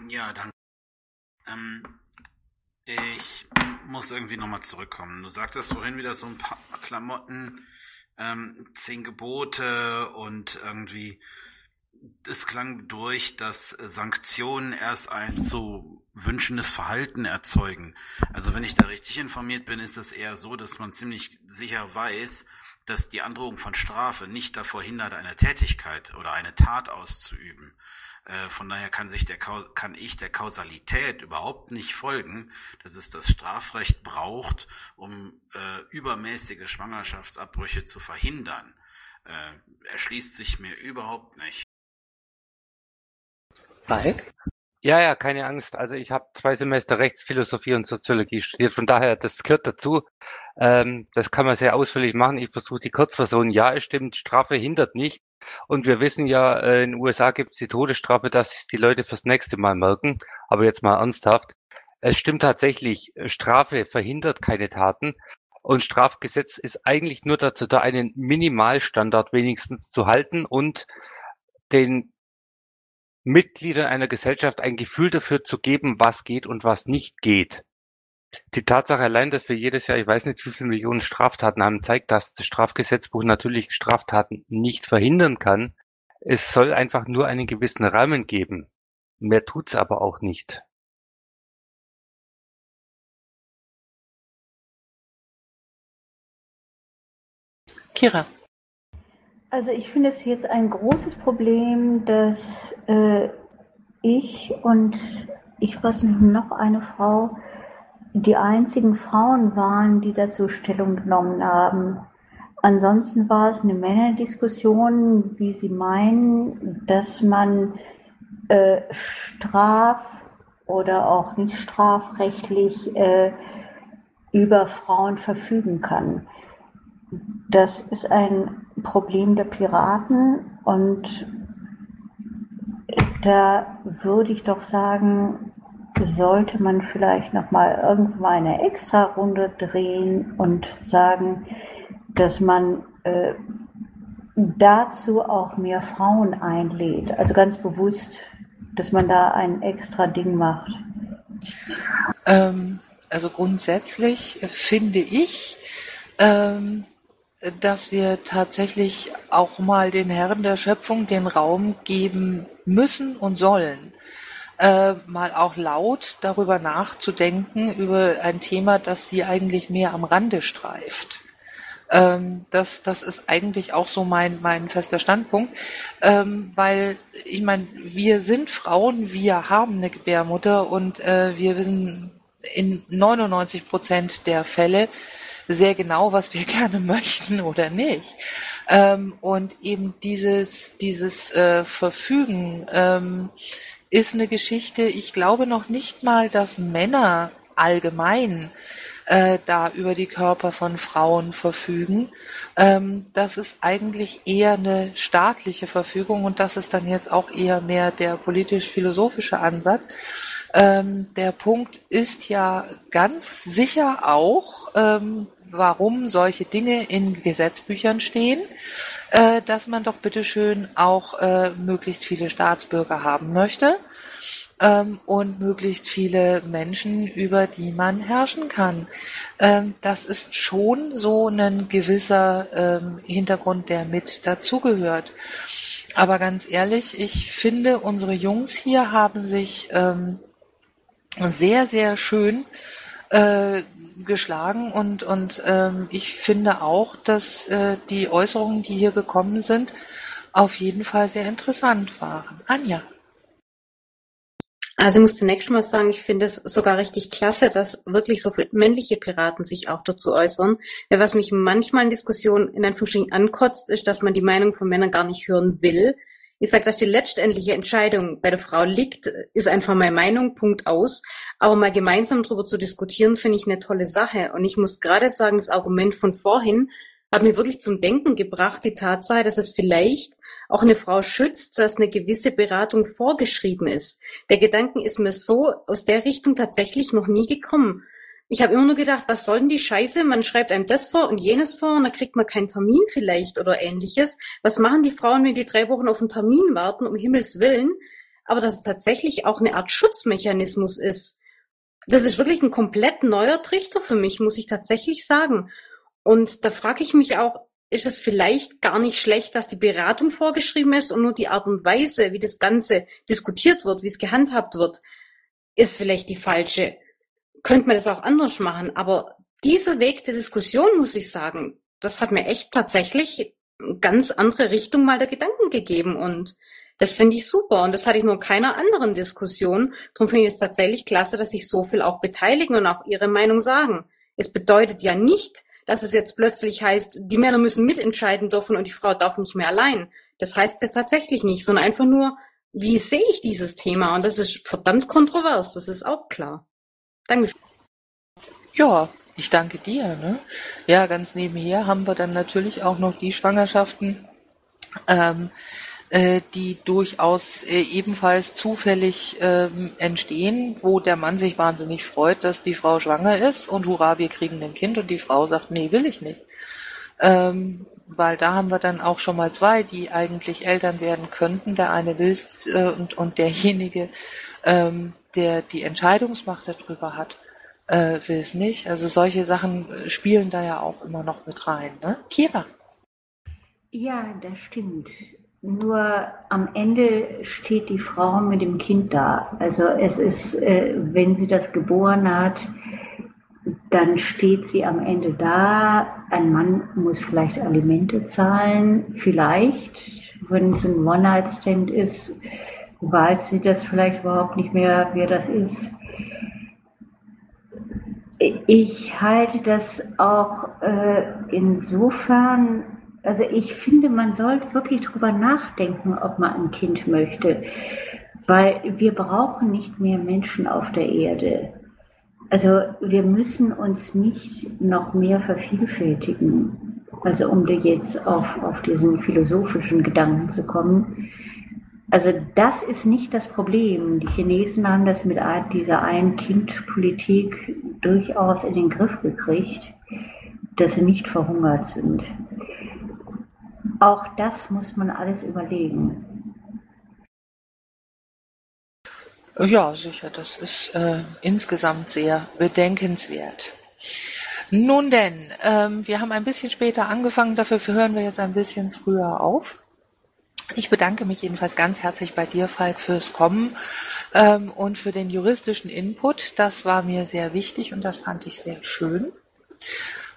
Ja, danke. Ähm, ich muss irgendwie nochmal zurückkommen. Du sagtest vorhin wieder so ein paar Klamotten, ähm, zehn Gebote und irgendwie es klang durch, dass Sanktionen erst ein zu wünschendes Verhalten erzeugen. Also wenn ich da richtig informiert bin, ist es eher so, dass man ziemlich sicher weiß, dass die Androhung von Strafe nicht davor hindert, eine Tätigkeit oder eine Tat auszuüben. Äh, von daher kann sich der kann ich der Kausalität überhaupt nicht folgen, dass es das Strafrecht braucht, um äh, übermäßige Schwangerschaftsabbrüche zu verhindern. Äh, erschließt sich mir überhaupt nicht. Falk? Ja, ja, keine Angst. Also ich habe zwei Semester Rechtsphilosophie und Soziologie studiert, von daher, das gehört dazu. Ähm, das kann man sehr ausführlich machen. Ich versuche die Kurzversion. Ja, es stimmt, Strafe hindert nicht. Und wir wissen ja, äh, in den USA gibt es die Todesstrafe, dass sich die Leute fürs nächste Mal merken. Aber jetzt mal ernsthaft. Es stimmt tatsächlich, Strafe verhindert keine Taten. Und Strafgesetz ist eigentlich nur dazu da, einen Minimalstandard wenigstens zu halten und den Mitgliedern einer Gesellschaft ein Gefühl dafür zu geben, was geht und was nicht geht. Die Tatsache allein, dass wir jedes Jahr, ich weiß nicht, wie viele Millionen Straftaten haben, zeigt, dass das Strafgesetzbuch natürlich Straftaten nicht verhindern kann. Es soll einfach nur einen gewissen Rahmen geben. Mehr tut's aber auch nicht. Kira. Also ich finde es jetzt ein großes Problem, dass äh, ich und ich weiß nicht, noch eine Frau die einzigen Frauen waren, die dazu Stellung genommen haben. Ansonsten war es eine Männerdiskussion, wie Sie meinen, dass man äh, straf- oder auch nicht strafrechtlich äh, über Frauen verfügen kann. Das ist ein Problem der Piraten und da würde ich doch sagen, sollte man vielleicht noch mal irgendwann eine extra Runde drehen und sagen, dass man äh, dazu auch mehr Frauen einlädt. Also ganz bewusst, dass man da ein extra Ding macht. Ähm, also grundsätzlich finde ich, ähm, dass wir tatsächlich auch mal den Herren der Schöpfung den Raum geben müssen und sollen, äh, mal auch laut darüber nachzudenken, über ein Thema, das sie eigentlich mehr am Rande streift. Ähm, das, das ist eigentlich auch so mein, mein fester Standpunkt, ähm, weil ich meine, wir sind Frauen, wir haben eine Gebärmutter und äh, wir wissen in 99 Prozent der Fälle, sehr genau, was wir gerne möchten oder nicht. Ähm, und eben dieses, dieses äh, Verfügen ähm, ist eine Geschichte, ich glaube noch nicht mal, dass Männer allgemein äh, da über die Körper von Frauen verfügen. Ähm, das ist eigentlich eher eine staatliche Verfügung und das ist dann jetzt auch eher mehr der politisch-philosophische Ansatz. Ähm, der Punkt ist ja ganz sicher auch, ähm, warum solche Dinge in Gesetzbüchern stehen, äh, dass man doch bitteschön auch äh, möglichst viele Staatsbürger haben möchte ähm, und möglichst viele Menschen, über die man herrschen kann. Ähm, das ist schon so ein gewisser ähm, Hintergrund, der mit dazugehört. Aber ganz ehrlich, ich finde, unsere Jungs hier haben sich ähm, sehr, sehr schön äh, geschlagen und, und ähm, ich finde auch, dass äh, die Äußerungen, die hier gekommen sind, auf jeden Fall sehr interessant waren. Anja. Also ich muss zunächst mal sagen, ich finde es sogar richtig klasse, dass wirklich so viele männliche Piraten sich auch dazu äußern. Ja, was mich manchmal in Diskussionen in Anführungsstrichen ankotzt, ist, dass man die Meinung von Männern gar nicht hören will. Ich sage, dass die letztendliche Entscheidung bei der Frau liegt, ist einfach meine Meinung, Punkt aus. Aber mal gemeinsam darüber zu diskutieren, finde ich eine tolle Sache. Und ich muss gerade sagen, das Argument von vorhin hat mir wirklich zum Denken gebracht, die Tatsache, dass es vielleicht auch eine Frau schützt, dass eine gewisse Beratung vorgeschrieben ist. Der Gedanken ist mir so aus der Richtung tatsächlich noch nie gekommen. Ich habe immer nur gedacht, was soll denn die Scheiße? Man schreibt einem das vor und jenes vor und dann kriegt man keinen Termin vielleicht oder ähnliches. Was machen die Frauen, wenn die drei Wochen auf einen Termin warten, um Himmels Willen? Aber dass es tatsächlich auch eine Art Schutzmechanismus ist. Das ist wirklich ein komplett neuer Trichter für mich, muss ich tatsächlich sagen. Und da frage ich mich auch, ist es vielleicht gar nicht schlecht, dass die Beratung vorgeschrieben ist und nur die Art und Weise, wie das Ganze diskutiert wird, wie es gehandhabt wird, ist vielleicht die falsche könnte man das auch anders machen. Aber dieser Weg der Diskussion, muss ich sagen, das hat mir echt tatsächlich eine ganz andere Richtung mal der Gedanken gegeben. Und das finde ich super. Und das hatte ich nur in keiner anderen Diskussion. Darum finde ich es tatsächlich klasse, dass sich so viel auch beteiligen und auch ihre Meinung sagen. Es bedeutet ja nicht, dass es jetzt plötzlich heißt, die Männer müssen mitentscheiden dürfen und die Frau darf nicht mehr allein. Das heißt ja tatsächlich nicht, sondern einfach nur, wie sehe ich dieses Thema? Und das ist verdammt kontrovers, das ist auch klar. Dankeschön. Ja, ich danke dir. Ne? Ja, ganz nebenher haben wir dann natürlich auch noch die Schwangerschaften, ähm, äh, die durchaus äh, ebenfalls zufällig ähm, entstehen, wo der Mann sich wahnsinnig freut, dass die Frau schwanger ist und hurra, wir kriegen ein Kind und die Frau sagt, nee, will ich nicht. Ähm, weil da haben wir dann auch schon mal zwei, die eigentlich Eltern werden könnten. Der eine will äh, und, und derjenige ähm, der die Entscheidungsmacht darüber hat, äh, will es nicht. Also solche Sachen spielen da ja auch immer noch mit rein. Ne? Kira. Ja, das stimmt. Nur am Ende steht die Frau mit dem Kind da. Also es ist, äh, wenn sie das geboren hat, dann steht sie am Ende da. Ein Mann muss vielleicht Alimente zahlen, vielleicht, wenn es ein One-Night-Stand ist, weiß sie das vielleicht überhaupt nicht mehr, wer das ist. Ich halte das auch äh, insofern, also ich finde, man sollte wirklich drüber nachdenken, ob man ein Kind möchte, weil wir brauchen nicht mehr Menschen auf der Erde. Also wir müssen uns nicht noch mehr vervielfältigen. Also um dir jetzt auf, auf diesen philosophischen Gedanken zu kommen. Also das ist nicht das Problem. Die Chinesen haben das mit dieser Ein-Kind-Politik durchaus in den Griff gekriegt, dass sie nicht verhungert sind. Auch das muss man alles überlegen. Ja, sicher, das ist äh, insgesamt sehr bedenkenswert. Nun denn, ähm, wir haben ein bisschen später angefangen, dafür hören wir jetzt ein bisschen früher auf. Ich bedanke mich jedenfalls ganz herzlich bei dir, Falk, fürs Kommen ähm, und für den juristischen Input. Das war mir sehr wichtig und das fand ich sehr schön.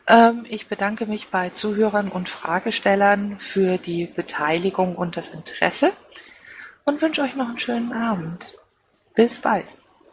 Ähm, ich bedanke mich bei Zuhörern und Fragestellern für die Beteiligung und das Interesse und wünsche euch noch einen schönen Abend. Bis bald.